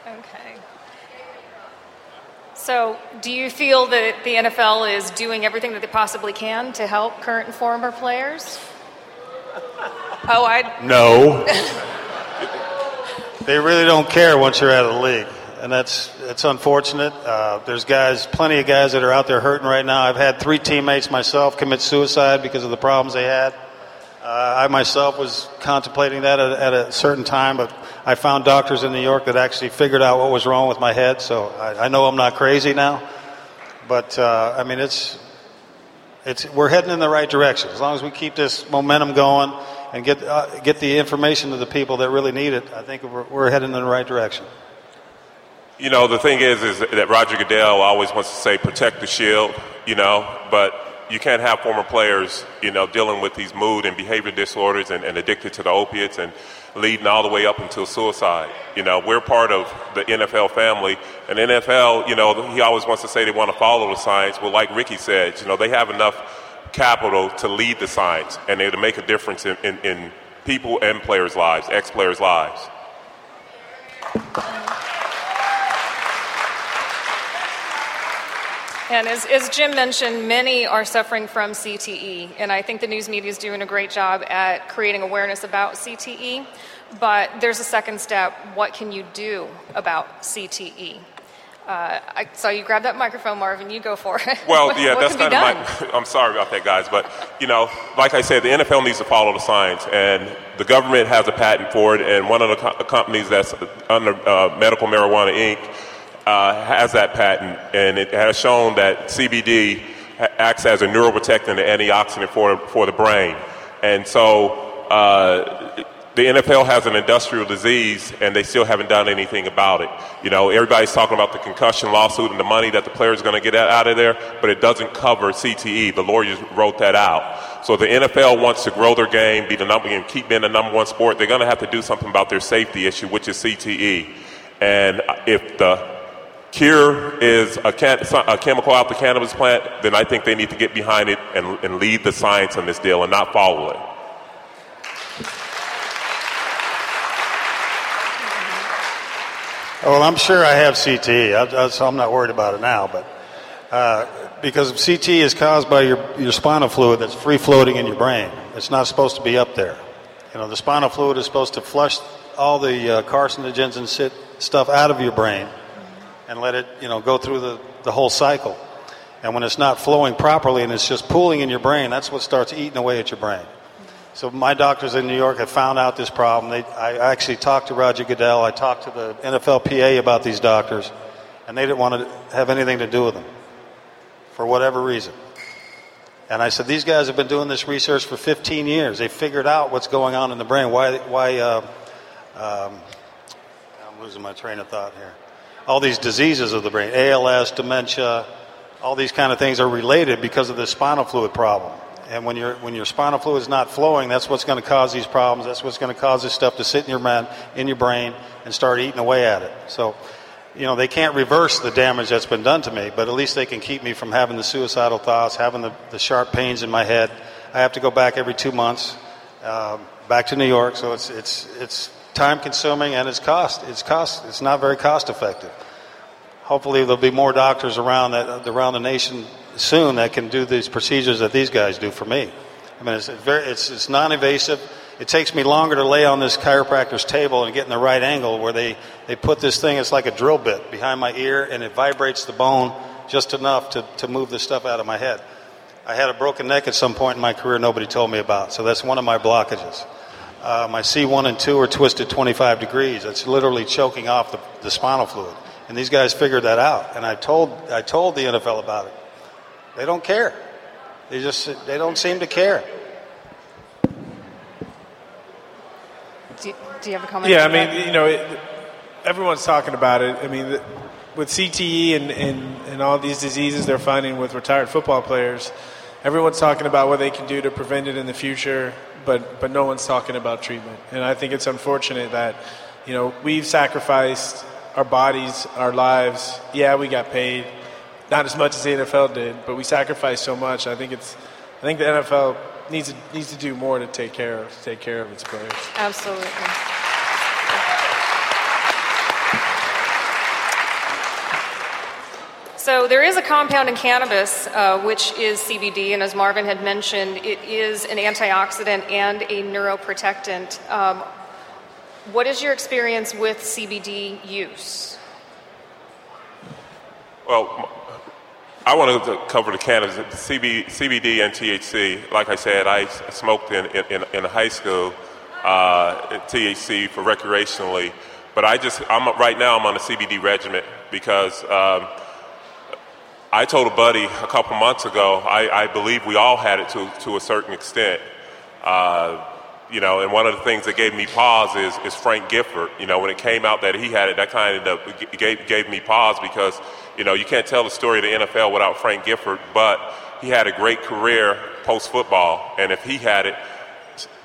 Okay. So, do you feel that the NFL is doing everything that they possibly can to help current and former players? Oh, I. No. they really don't care once you're out of the league and that's it's unfortunate. Uh, there's guys, plenty of guys that are out there hurting right now. I've had three teammates myself commit suicide because of the problems they had. Uh, I myself was contemplating that at, at, a certain time, but I found doctors in New York that actually figured out what was wrong with my head. So I, I know I'm not crazy now, but uh, I mean it's it's we're heading in the right direction as long as we keep this momentum going and get uh, get the information to the people that really need it. I think we're, we're heading in the right direction. You know, the thing is, is that Roger Goodell always wants to say protect the shield, you know, but you can't have former players, you know, dealing with these mood and behavior disorders and, and addicted to the opiates and leading all the way up until suicide. You know, we're part of the NFL family, and NFL, you know, he always wants to say they want to follow the science. Well, like Ricky said, you know, they have enough capital to lead the science and to make a difference in, in, in people and players' lives, ex-players' lives. And as, as, Jim mentioned, many are suffering from CTE, and I think the news media is doing a great job at creating awareness about CTE. But there's a second step what can you do about CTE? Uh, I saw you grab that microphone, Marvin. You go for it. Well, What- yeah, what that's kind of my. I'm sorry about that, guys, but you know, like I said, the NFL needs to follow the science, and the government has a patent for it, and one of the co- companies that's under uh, Medical Marijuana Inc. Uh, has that patent, and it has shown that CBD acts as a neuroprotectant and antioxidant for for the brain, and so. Uh, the NFL has an industrial disease, and they still haven't done anything about it. You know, everybody's talking about the concussion lawsuit and the money that the players are going to get out of there, but it doesn't cover CTE. The lawyers wrote that out. So the NFL wants to grow their game, be the number, and keep being the number one sport. They're going to have to do something about their safety issue, which is CTE. And if the cure is a, can- a chemical out the cannabis plant, then I think they need to get behind it and, and lead the science on this deal and not follow it. Well, I'm sure I have CTE, so I'm not worried about it now. But uh, because CTE is caused by your, your spinal fluid that's free floating in your brain, it's not supposed to be up there. You know, the spinal fluid is supposed to flush all the uh, carcinogens and sit, stuff out of your brain and let it, you know, go through the, the whole cycle. And when it's not flowing properly and it's just pooling in your brain, that's what starts eating away at your brain. So my doctors in New York have found out this problem. They, I actually talked to Roger Goodell. I talked to the NFLPA about these doctors, and they didn't want to have anything to do with them for whatever reason. And I said, these guys have been doing this research for 15 years. They figured out what's going on in the brain. Why? Why? Uh, um, I'm losing my train of thought here. All these diseases of the brain, ALS, dementia, all these kind of things are related because of the spinal fluid problem. And when, your when your spinal fluid is not flowing, that's what's going to cause these problems. That's what's going to cause this stuff to sit in your in your brain, and start eating away at it. So, you know, they can't reverse the damage that's been done to me, but at least they can keep me from having the suicidal thoughts, having the, the sharp pains in my head. I have to go back every two months, uh, back to New York. So it's it's it's time consuming and it's cost. It's cost. It's not very cost effective. Hopefully, there'll be more doctors around that around the nation soon that can do these procedures that these guys do for me. I mean, it's very, it's, it's non-invasive. It takes me longer to lay on this chiropractor's table and get in the right angle where they, they put this thing, it's like a drill bit behind my ear and it vibrates the bone just enough to, to move the stuff out of my head. I had a broken neck at some point in my career nobody told me about, so that's one of my blockages. Uh, my C1 and 2 are twisted 25 degrees. It's literally choking off the, the spinal fluid. And these guys figured that out. And I told, I told the NFL about it. They don't care. They just they don't seem to care. Do, do you have a comment? Yeah, I to that? mean, you know, it, everyone's talking about it. I mean, the, with CTE and, and, and all these diseases they're finding with retired football players, everyone's talking about what they can do to prevent it in the future, but, but no one's talking about treatment. And I think it's unfortunate that, you know, we've sacrificed our bodies, our lives. Yeah, we got paid. Not as much as the NFL did, but we sacrificed so much. I think it's, I think the NFL needs to, needs to do more to take care of, to take care of its players. Absolutely. So there is a compound in cannabis uh, which is CBD, and as Marvin had mentioned, it is an antioxidant and a neuroprotectant. Um, what is your experience with CBD use? Well, I want to cover the cannabis, CB, CBD and THC. Like I said, I smoked in, in, in high school uh, THC for recreationally, but I just, I'm right now I'm on a CBD regimen because um, I told a buddy a couple months ago, I, I believe we all had it to, to a certain extent. Uh, you know, and one of the things that gave me pause is, is Frank Gifford. You know, when it came out that he had it, that kind of gave, gave me pause because, you know, you can't tell the story of the NFL without Frank Gifford, but he had a great career post football. And if he had it,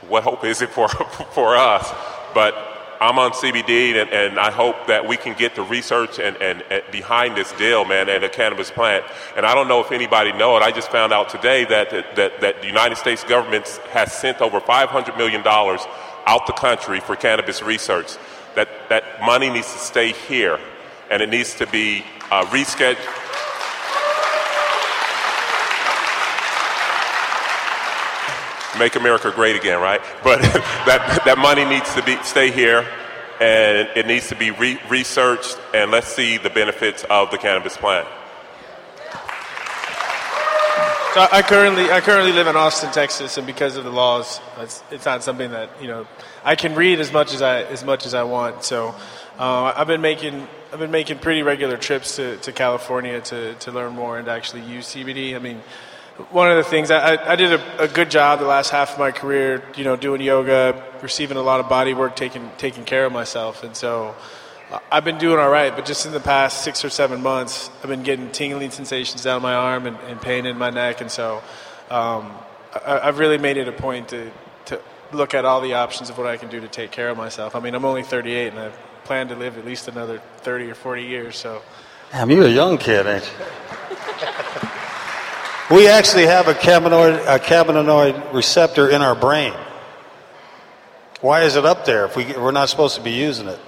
what hope is it for, for us? But I'm on CBD, and, and, I hope that we can get the research and, and, and, behind this deal, man, and the cannabis plant. And I don't know if anybody know it. I just found out today that, that, that the United States government has sent over $500 million out the country for cannabis research. That, that money needs to stay here, and it needs to be uh, rescheduled. Make America great again, right? But that, that money needs to be, stay here and it needs to be re- researched, and let's see the benefits of the cannabis plant. So I currently I currently live in Austin, Texas, and because of the laws, it's, it's not something that you know I can read as much as I as much as I want. So uh, I've been making I've been making pretty regular trips to, to California to, to learn more and to actually use CBD. I mean, one of the things I, I did a, a, good job the last half of my career, you know, doing yoga, receiving a lot of body work, taking taking care of myself, and so I've been doing all right, but just in the past six or seven months, I've been getting tingling sensations down my arm and, and pain in my neck, and so um, I, have really made it a point to, to look at all the options of what I can do to take care of myself. I mean, I'm only 38, and I plan to live at least another 30 or 40 years. So, damn, you're a young kid, ain't you? We actually have a cannabinoid, a cannabinoid receptor in our brain. Why is it up there if we, we're not supposed to be using it?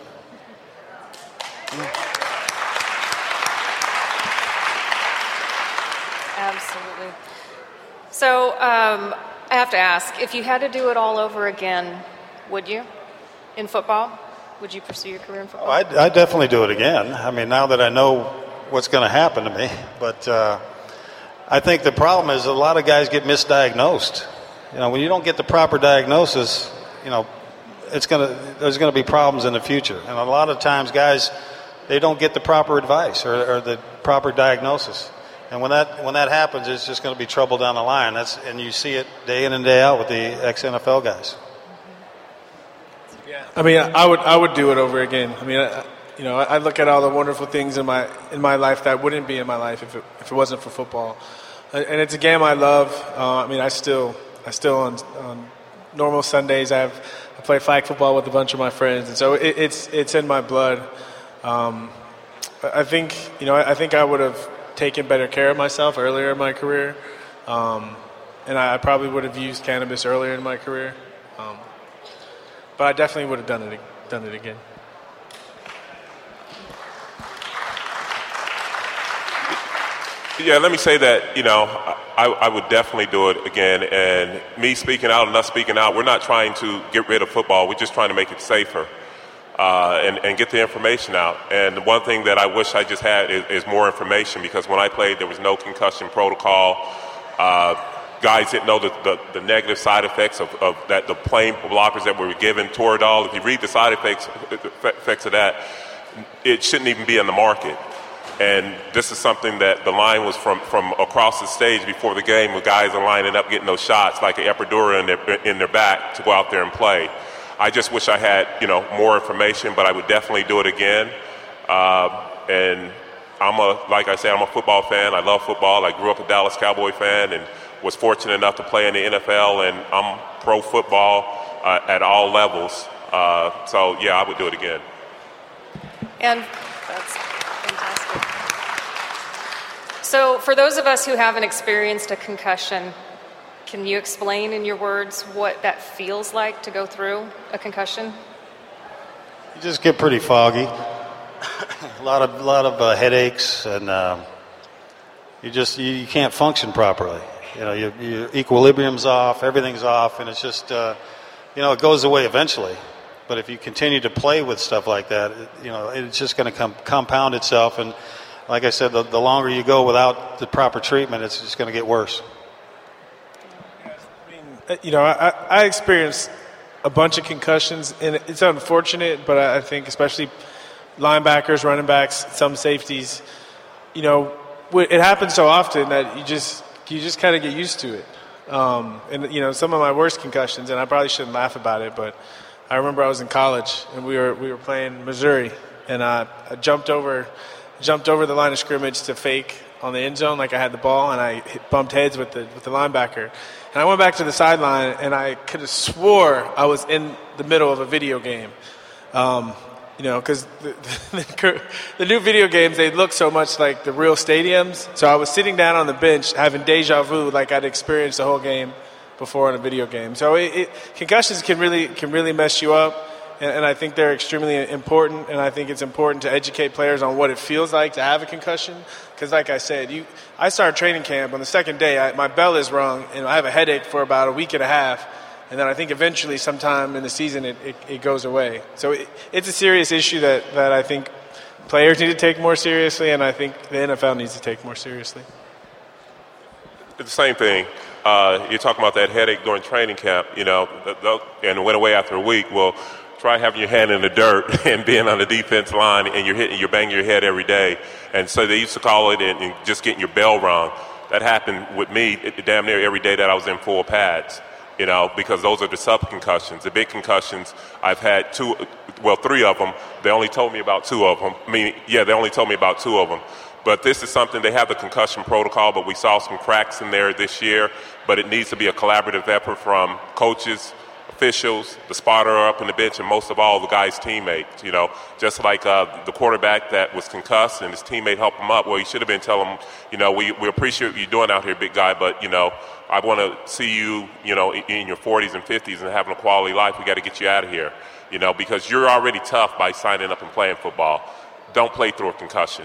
Absolutely. So um, I have to ask if you had to do it all over again, would you? In football? Would you pursue your career in football? I'd, I'd definitely do it again. I mean, now that I know what's going to happen to me. But uh, I think the problem is a lot of guys get misdiagnosed. You know, when you don't get the proper diagnosis, you know, it's gonna there's gonna be problems in the future. And a lot of times, guys they don't get the proper advice or, or the proper diagnosis. And when that when that happens, it's just going to be trouble down the line. That's and you see it day in and day out with the ex NFL guys. Yeah, I mean, I would I would do it over again. I mean, I, you know, I look at all the wonderful things in my in my life that wouldn't be in my life if it, if it wasn't for football. And it's a game I love. Uh, I mean, I still I still on, on normal Sundays I have I play flag football with a bunch of my friends, and so it, it's it's in my blood. Um, I think you know I think I would have taken better care of myself earlier in my career, um, and I, probably would have used cannabis earlier in my career. Um, but I definitely would have done it done it again. Yeah, let me say that, you know, I, I, would definitely do it again. And me speaking out and us speaking out, we're not trying to get rid of football. We're just trying to make it safer uh, and, and, get the information out. And one thing that I wish I just had is, is more information because when I played, there was no concussion protocol. Uh, guys didn't know the, the, the negative side effects of, of, that the plain blockers that were given, Toradol. If you read the side effects, effects of that, it shouldn't even be in the market. And this is something that the line was from, from across the stage before the game with guys are lining up getting those shots like an epidural in their, in their back to go out there and play. I just wish I had, you know, more information, but I would definitely do it again. Uh, and I'm a, like I said, I'm a football fan. I love football. I grew up a Dallas Cowboy fan and was fortunate enough to play in the NFL, and I'm pro football uh, at all levels. Uh, so, yeah, I would do it again. And that's. So, for those of us who haven't experienced a concussion, can you explain in your words what that feels like to go through a concussion? You just get pretty foggy. a lot of, lot of uh, headaches, and uh, you just you, you, can't function properly. You know, your, your equilibrium's off, everything's off, and it's just, uh, you know, it goes away eventually. But if you continue to play with stuff like that, it, you know, it's just going to com- compound itself. And like I said, the, the longer you go without the proper treatment, it's just going to get worse. You know, I, I experienced a bunch of concussions, and it's unfortunate, but I think especially linebackers, running backs, some safeties, you know, it happens so often that you just you just kind of get used to it. Um, and you know, some of my worst concussions, and I probably shouldn't laugh about it, but I remember I was in college and we were we were playing Missouri, and I, I jumped over jumped over the line of scrimmage to fake on the end zone like I had the ball, and I hit, bumped heads with the with the linebacker. And I went back to the sideline, and I could have swore I was in the middle of a video game. Um, you know, because the, the, the, new video games, they look so much like the real stadiums. So I was sitting down on the bench having deja vu like I'd experienced the whole game before in a video game. So it, it, concussions can really, can really mess you up. And, and I think they're extremely important. And I think it's important to educate players on what it feels like to have a concussion because, like I said, you, I started training camp on the second day. I, my bell is rung, and I have a headache for about a week and a half. And then I think eventually, sometime in the season, it, it, it goes away. So it, it's a serious issue that, that I think players need to take more seriously, and I think the NFL needs to take more seriously. The same thing. Uh, you're talking about that headache during training camp, you know, and it went away after a week. Well, try having your hand in the dirt and being on the defense line and you're hitting, you're banging your head every day. And so they used to call it and, and just getting your bell rung. That happened with me damn near every day that I was in full pads, you know, because those are the sub concussions. The big concussions, I've had two, well, three of them. They only told me about two of them. I mean, yeah, they only told me about two of them. But this is something they have the concussion protocol, but we saw some cracks in there this year. But it needs to be a collaborative effort from coaches, officials, the spotter up in the bench, and most of all, the guy's teammates. You know, just like uh, the quarterback that was concussed and his teammate helped him up. Well, he should have been telling him, you know, we, we appreciate what you're doing out here, big guy, but, you know, I want to see you, you know, in your 40s and 50s and having a quality life. We got to get you out of here, you know, because you're already tough by signing up and playing football. Don't play through a concussion.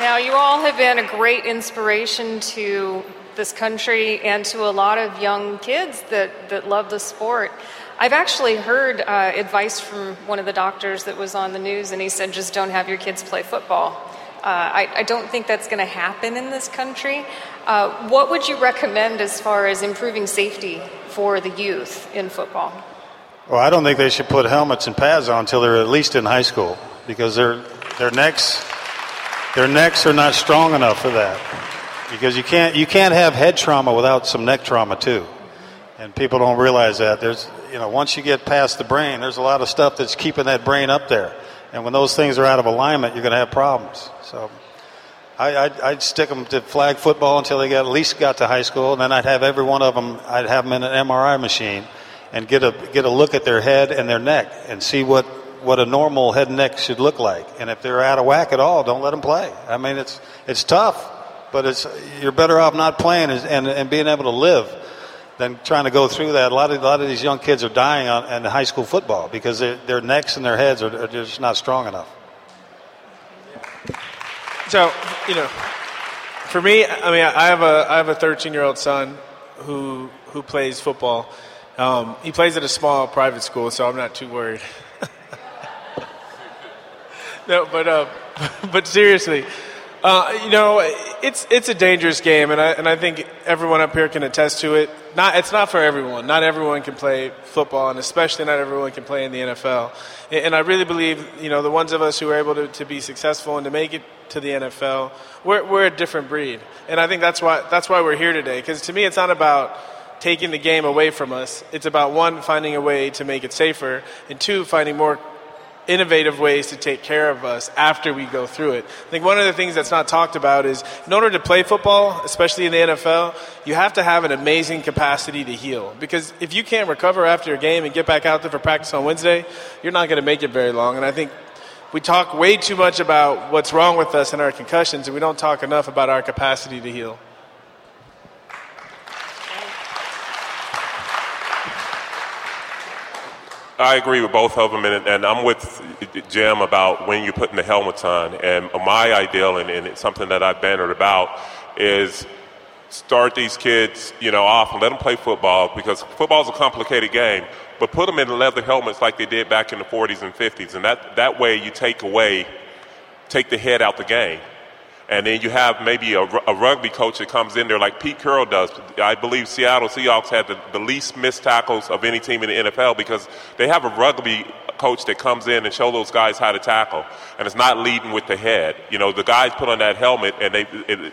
Now, you all have been a great inspiration to this country and to a lot of young kids that, that love the sport. I've actually heard uh, advice from one of the doctors that was on the news, and he said, just don't have your kids play football. Uh, I, I, don't think that's going to happen in this country. Uh, what would you recommend as far as improving safety for the youth in football? Well, I don't think they should put helmets and pads on until they're at least in high school because their their necks their necks are not strong enough for that. Because you can't you can't have head trauma without some neck trauma too. And people don't realize that. There's you know once you get past the brain there's a lot of stuff that's keeping that brain up there. And when those things are out of alignment you're going to have problems. So I, I'd, I'd, stick them to flag football until they got at least got to high school. And then I'd have every one of them I'd have them in an MRI machine and get a get a look at their head and their neck and see what what a normal head and neck should look like. And if they're out of whack at all, don't let them play. I mean, it's it's tough, but it's you're better off not playing and, and being able to live than trying to go through that. A lot of a lot of these young kids are dying on in high school football because their necks and their heads are, are just not strong enough. So you know, for me, I mean, I have a I have a 13 year old son who who plays football. Um, he plays at a small private school, so I'm not too worried. No, but uh, but seriously, uh, you know, it's it's a dangerous game, and I and I think everyone up here can attest to it. Not it's not for everyone. Not everyone can play football, and especially not everyone can play in the NFL. And I really believe, you know, the ones of us who are able to, to be successful and to make it to the NFL, we're we're a different breed, and I think that's why that's why we're here today. Because to me, it's not about taking the game away from us. It's about one finding a way to make it safer, and two finding more innovative ways to take care of us after we go through it. I think one of the things that's not talked about is in order to play football, especially in the NFL, you have to have an amazing capacity to heal. Because if you can't recover after a game and get back out there for practice on Wednesday, you're not going to make it very long. And I think we talk way too much about what's wrong with us and our concussions, and we don't talk enough about our capacity to heal. I agree with both of them, and, and, I'm with Jim about when you're putting the helmets on. And my ideal, and, and it's something that I've bannered about, is start these kids, you know, off and let them play football because football's a complicated game. But put them in leather helmets like they did back in the 40s and 50s, and that that way you take away, take the head out the game. And then you have maybe a, a, rugby coach that comes in there like Pete Carroll does. I believe Seattle Seahawks had the, the least missed tackles of any team in the NFL because they have a rugby coach that comes in and show those guys how to tackle. And it's not leading with the head. You know, the guys put on that helmet and they. It,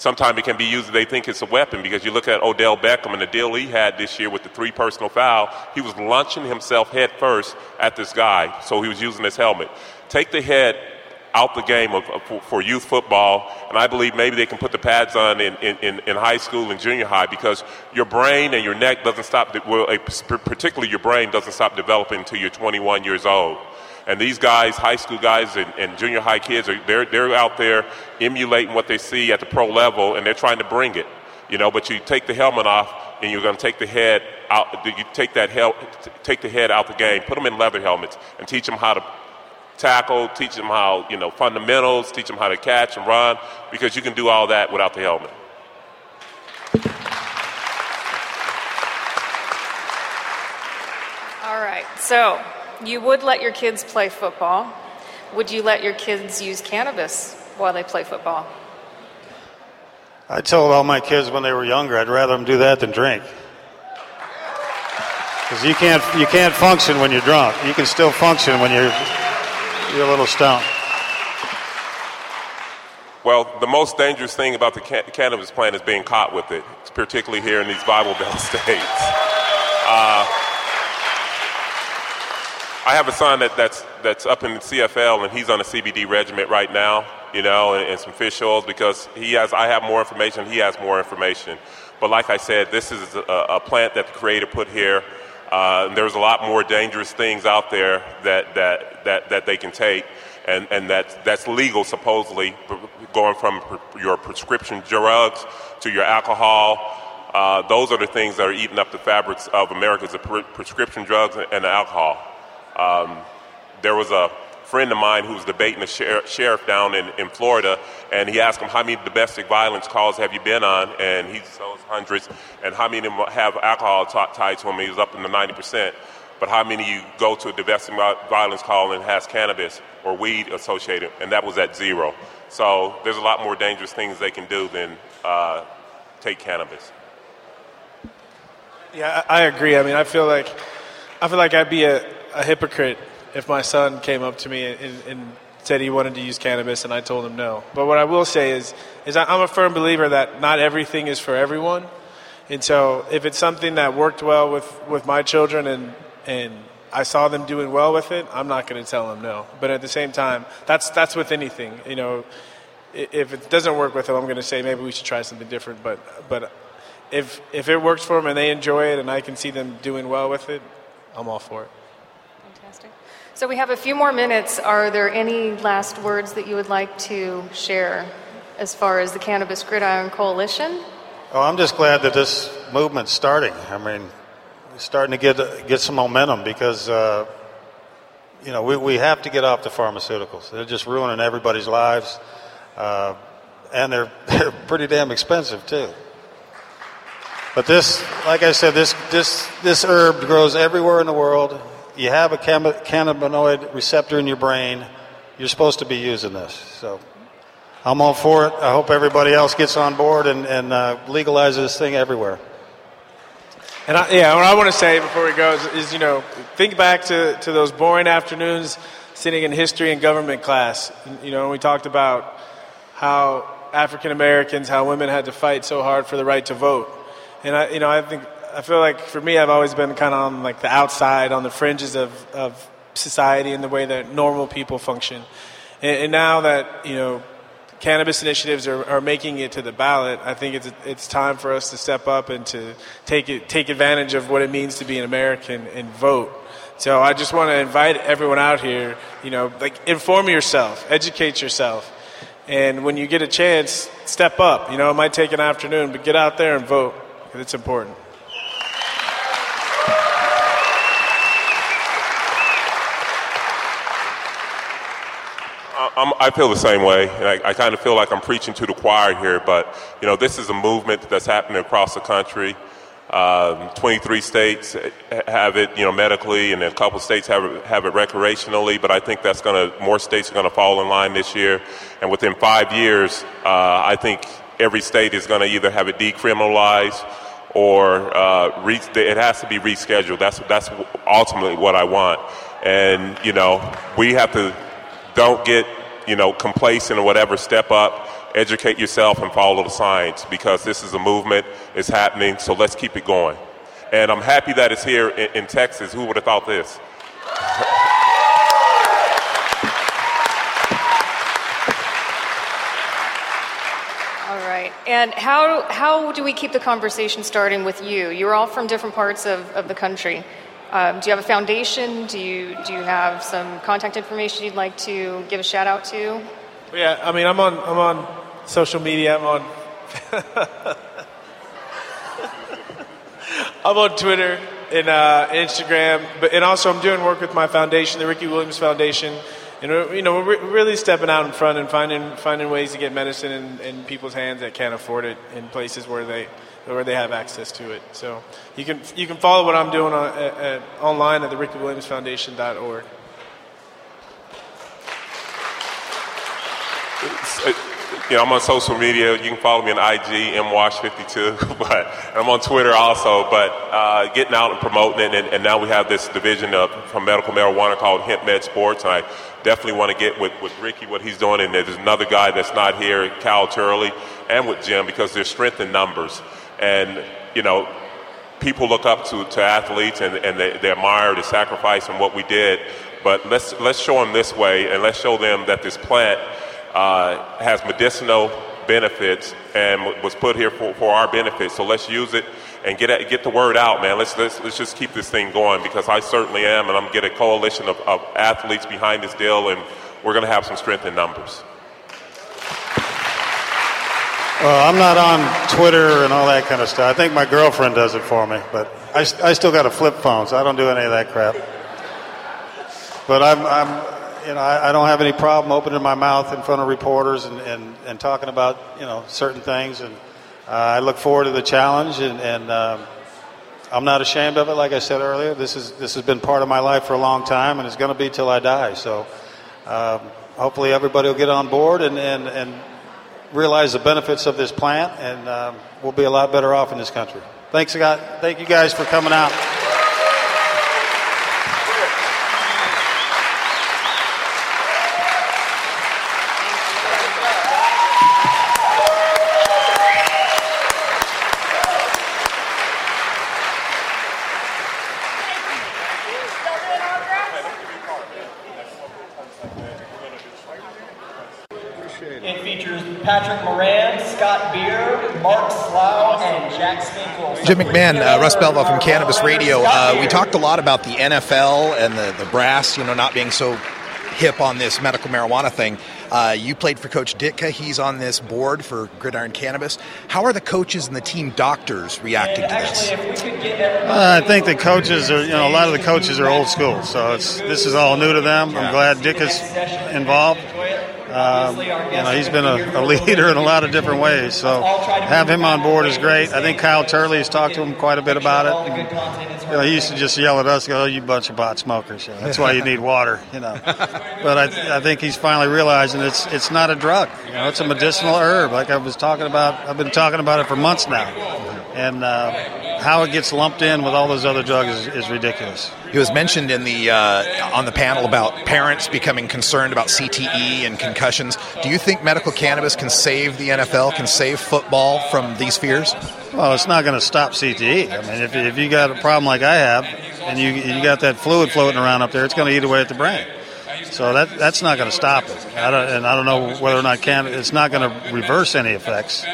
Sometimes it can be used, they think it's a weapon because you look at Odell Beckham and the deal he had this year with the three personal foul, he was launching himself head first at this guy, so he was using his helmet. Take the head out the game of, of, for youth football, and I believe maybe they can put the pads on in, in, in high school and junior high because your brain and your neck doesn't stop, well, particularly your brain doesn't stop developing until you're 21 years old. And these guys, high school guys and, and junior high kids, are they're, they're out there emulating what they see at the pro level, and they're trying to bring it. You know, but you take the helmet off, and you're going to take the head out. You take that hel- take the head out the game, put them in leather helmets, and teach them how to tackle, teach them how, you know, fundamentals, teach them how to catch and run, because you can do all that without the helmet. All right. So you would let your kids play football. Would you let your kids use cannabis while they play football? I told all my kids when they were younger, I'd rather them do that than drink. Because you can't, you can't function when you're drunk. You can still function when you're, you're a little stoned. Well, the most dangerous thing about the ca- cannabis plant is being caught with it, particularly here in these Bible Belt states. Uh, I have a son that, that's, that's up in the CFL, and he's on a CBD regiment right now, you know, and, and some fish oils because he has, I have more information, he has more information. But like I said, this is a, a plant that the creator put here. Uh, there's a lot more dangerous things out there that, that, that, that they can take, and, and that, that's legal, supposedly, going from your prescription drugs to your alcohol. Uh, those are the things that are eating up the fabrics of America, the pre- prescription drugs and the alcohol. Um, there was a friend of mine who was debating a sher- sheriff down in, in Florida, and he asked him, How many domestic violence calls have you been on? And he said hundreds. And how many of them have alcohol t- tied to them? He was up in the 90%. But how many you go to a domestic violence call and has cannabis or weed associated? And that was at zero. So there's a lot more dangerous things they can do than uh, take cannabis. Yeah, I I agree. I mean, I feel like I feel like I'd be a, a hypocrite if my son came up to me and, and said he wanted to use cannabis and I told him no. But what I will say is, is I'm a firm believer that not everything is for everyone. And so if it's something that worked well with, with my children and, and I saw them doing well with it, I'm not going to tell them no. But at the same time, that's, that's with anything. You know, if it doesn't work with them, I'm going to say maybe we should try something different. But, but if, if it works for them and they enjoy it and I can see them doing well with it, I'm all for it. So we have a few more minutes. Are there any last words that you would like to share as far as the Cannabis Gridiron Coalition? Oh, I'm just glad that this movement's starting. I mean, it's starting to get get some momentum because uh, you know we, we have to get off the pharmaceuticals. They're just ruining everybody's lives, uh, and they're they're pretty damn expensive too. But this, like I said, this this this herb grows everywhere in the world. You have a cannabinoid receptor in your brain. You're supposed to be using this. So I'm all for it. I hope everybody else gets on board and, and uh, legalizes this thing everywhere. And I, yeah, what I want to say before we go is, is, you know, think back to, to those boring afternoons sitting in history and government class. You know, we talked about how African Americans, how women had to fight so hard for the right to vote. And I, you know, I think I feel like for me, I've always been kind of on like the outside, on the fringes of, of society and the way that normal people function. And, and now that you know cannabis initiatives are, are making it to the ballot, I think it's it's time for us to step up and to take it take advantage of what it means to be an American and vote. So I just want to invite everyone out here, you know, like inform yourself, educate yourself, and when you get a chance, step up. You know, it might take an afternoon, but get out there and vote. It's important. I'm, I feel the same way, and I, I kind of feel like I'm preaching to the choir here. But you know, this is a movement that's happening across the country. Um, 23 states have it, you know, medically, and a couple states have it, have it recreationally. But I think that's going to more states are going to fall in line this year, and within five years, uh, I think every state is going to either have it decriminalized or uh, re- it has to be rescheduled. That's that's ultimately what I want. And you know, we have to don't get you know complacent or whatever. Step up, educate yourself, and follow the science because this is a movement. It's happening. So let's keep it going. And I'm happy that it's here in, in Texas. Who would have thought this? All right. And how, how do we keep the conversation starting with you? You're all from different parts of, of the country. Um, do you have a foundation? Do you, do you have some contact information you'd like to give a shout out to? Yeah, I mean, I'm on I'm on social media. I'm on I'm on Twitter and uh, Instagram, but and also I'm doing work with my foundation, the Ricky Williams Foundation, And we're, you know, we're really stepping out in front and finding finding ways to get medicine in, in people's hands that can't afford it in places where they where they have access to it. So you can you can follow what I'm doing on, at, at, online at the RickyWilliamsFoundation.org. uh, you know, I'm on social media. You can follow me on IG, mwash52, but I'm on Twitter also. But uh, getting out and promoting it, and, and, now we have this division of from medical marijuana called HempMed Sports. And I definitely want to get with, with Ricky what he's doing, and there's another guy that's not here, Kyle Turley, and with Jim because there's strength in numbers. And you know, people look up to, to athletes and, and they, they admire the sacrifice and what we did. But let's let's show them this way, and let's show them that this plant uh, has medicinal benefits and was put here for, for our benefit. So let's use it and get get the word out, man. Let's, let's let's just keep this thing going because I certainly am, and I'm get a coalition of, of athletes behind this deal, and we're going to have some strength in numbers. Well, I'm not on Twitter and all that kind of stuff. I think my girlfriend does it for me, but I, I still got a flip phone, so I don't do any of that crap. But I'm, I'm you know, I, I, don't have any problem opening my mouth in front of reporters and, and, and talking about, you know, certain things. And uh, I look forward to the challenge, and, and um, I'm not ashamed of it. Like I said earlier, this is this has been part of my life for a long time, and it's going to be till I die. So um, hopefully, everybody will get on board and, and, and realize the benefits of this plant, and um, we'll be a lot better off in this country. Thanks, a God. Thank you guys for coming out. Patrick Moran, Scott Beer, Mark Slough, and Jack Spinkle. Jim McMahon, uh, Russ Belville from Cannabis Radio. Uh, we talked a lot about the NFL and the, the brass, you know, not being so hip on this medical marijuana thing. Uh, you played for Coach Ditka. He's on this board for Gridiron Cannabis. How are the coaches and the team doctors reacting to this? Uh, I think the coaches are, you know, a lot of the coaches are old school, so it's this is all new to them. I'm glad Ditka's involved. Um, you know, he's been a, a, leader in a lot of different ways. So have him on board is great. I think Kyle Turley has talked to him quite a bit about it. And, you know, he used to just yell at us, "Go, oh, you bunch of pot smokers! You know, that's why you need water." You know, but I, th- I think he's finally realizing it's it's not a drug. You know, it's a medicinal herb. Like I was talking about, I've been talking about it for months now, and. Uh, how it gets lumped in with all those other drugs is, is ridiculous. It was mentioned in the uh, on the panel about parents becoming concerned about CTE and concussions. Do you think medical cannabis can save the NFL, can save football from these fears? Well, it's not going to stop CTE. I mean, if, if you got a problem like I have, and you you got that fluid floating around up there, it's going to eat away at the brain. So that that's not going to stop it. I and I don't know whether or not can it's not going to reverse any effects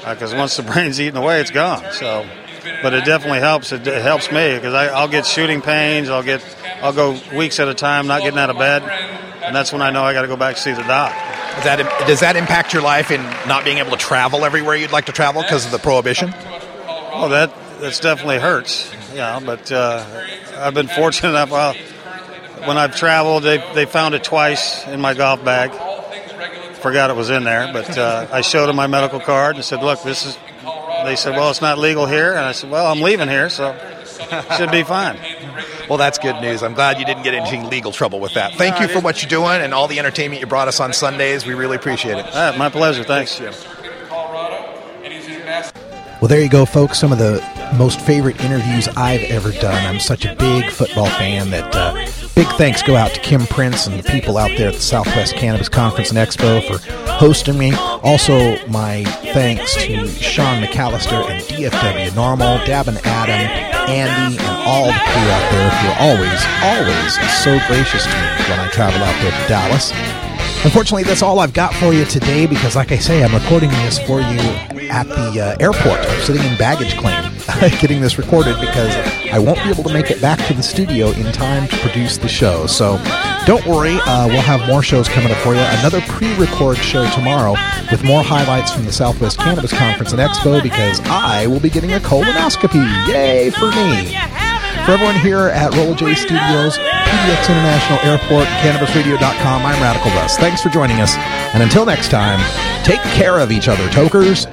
because uh, once the brain's eaten away, it's gone. So but it definitely helps. It, it helps me because I'll get shooting pains. I'll get I'll go weeks at a time not getting out of bed, and that's when I know I got to go back to see the doc. Does that does that impact your life in not being able to travel everywhere you'd like to travel because of the prohibition? Oh, that that's definitely hurts. Yeah, but uh, I've been fortunate enough. Well, when I've traveled, they they found it twice in my golf bag. Forgot it was in there, but uh, I showed them my medical card and said, "Look, this is they said, well, it's not legal here. And I said, well, I'm leaving here, so should be fine. Well, that's good news. I'm glad you didn't get into legal trouble with that. Thank you for what you're doing and all the entertainment you brought us on Sundays. We really appreciate it. Right, my pleasure. Thanks, Jim. Well, there you go, folks. Some of the most favorite interviews I've ever done. I'm such a big football fan that uh, big thanks go out to Kim Prince and the people out there at the Southwest Cannabis Conference and Expo for hosting me. Also, my thanks to Sean McAllister and DFW NORML, Davin Adam, Andy, and all the crew out there who are always, always so gracious to me when I travel out there to Dallas. Unfortunately, that's all I've got for you today because, like I say, I'm recording this for you at the uh, airport. Sitting in baggage claim getting this recorded because I won't be able to make it back to the studio in time to produce the show. So don't worry, uh, we'll have more shows coming up for you. Another pre record show tomorrow with more highlights from the Southwest Cannabis Conference and Expo because I will be getting a colonoscopy. Yay for me! For everyone here at Rolla J Studios, PDX International Airport, CannabisRadio.com, I'm Radical Russ. Thanks for joining us. And until next time, take care of each other, tokers.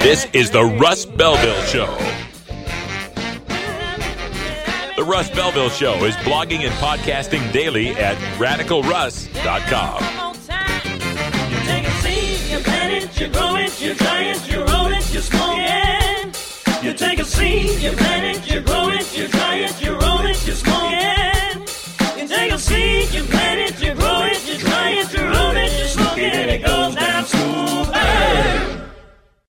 This is the Russ Belville Show. The Russ Belville Show is blogging and podcasting daily at radicalruss.com. You plant it, you grow it, you it, you roll it, you smoke it. You take a seed, you plant it, you grow it, you it, you roll it, you smoke it. You take a seed, you plant it, you grow it.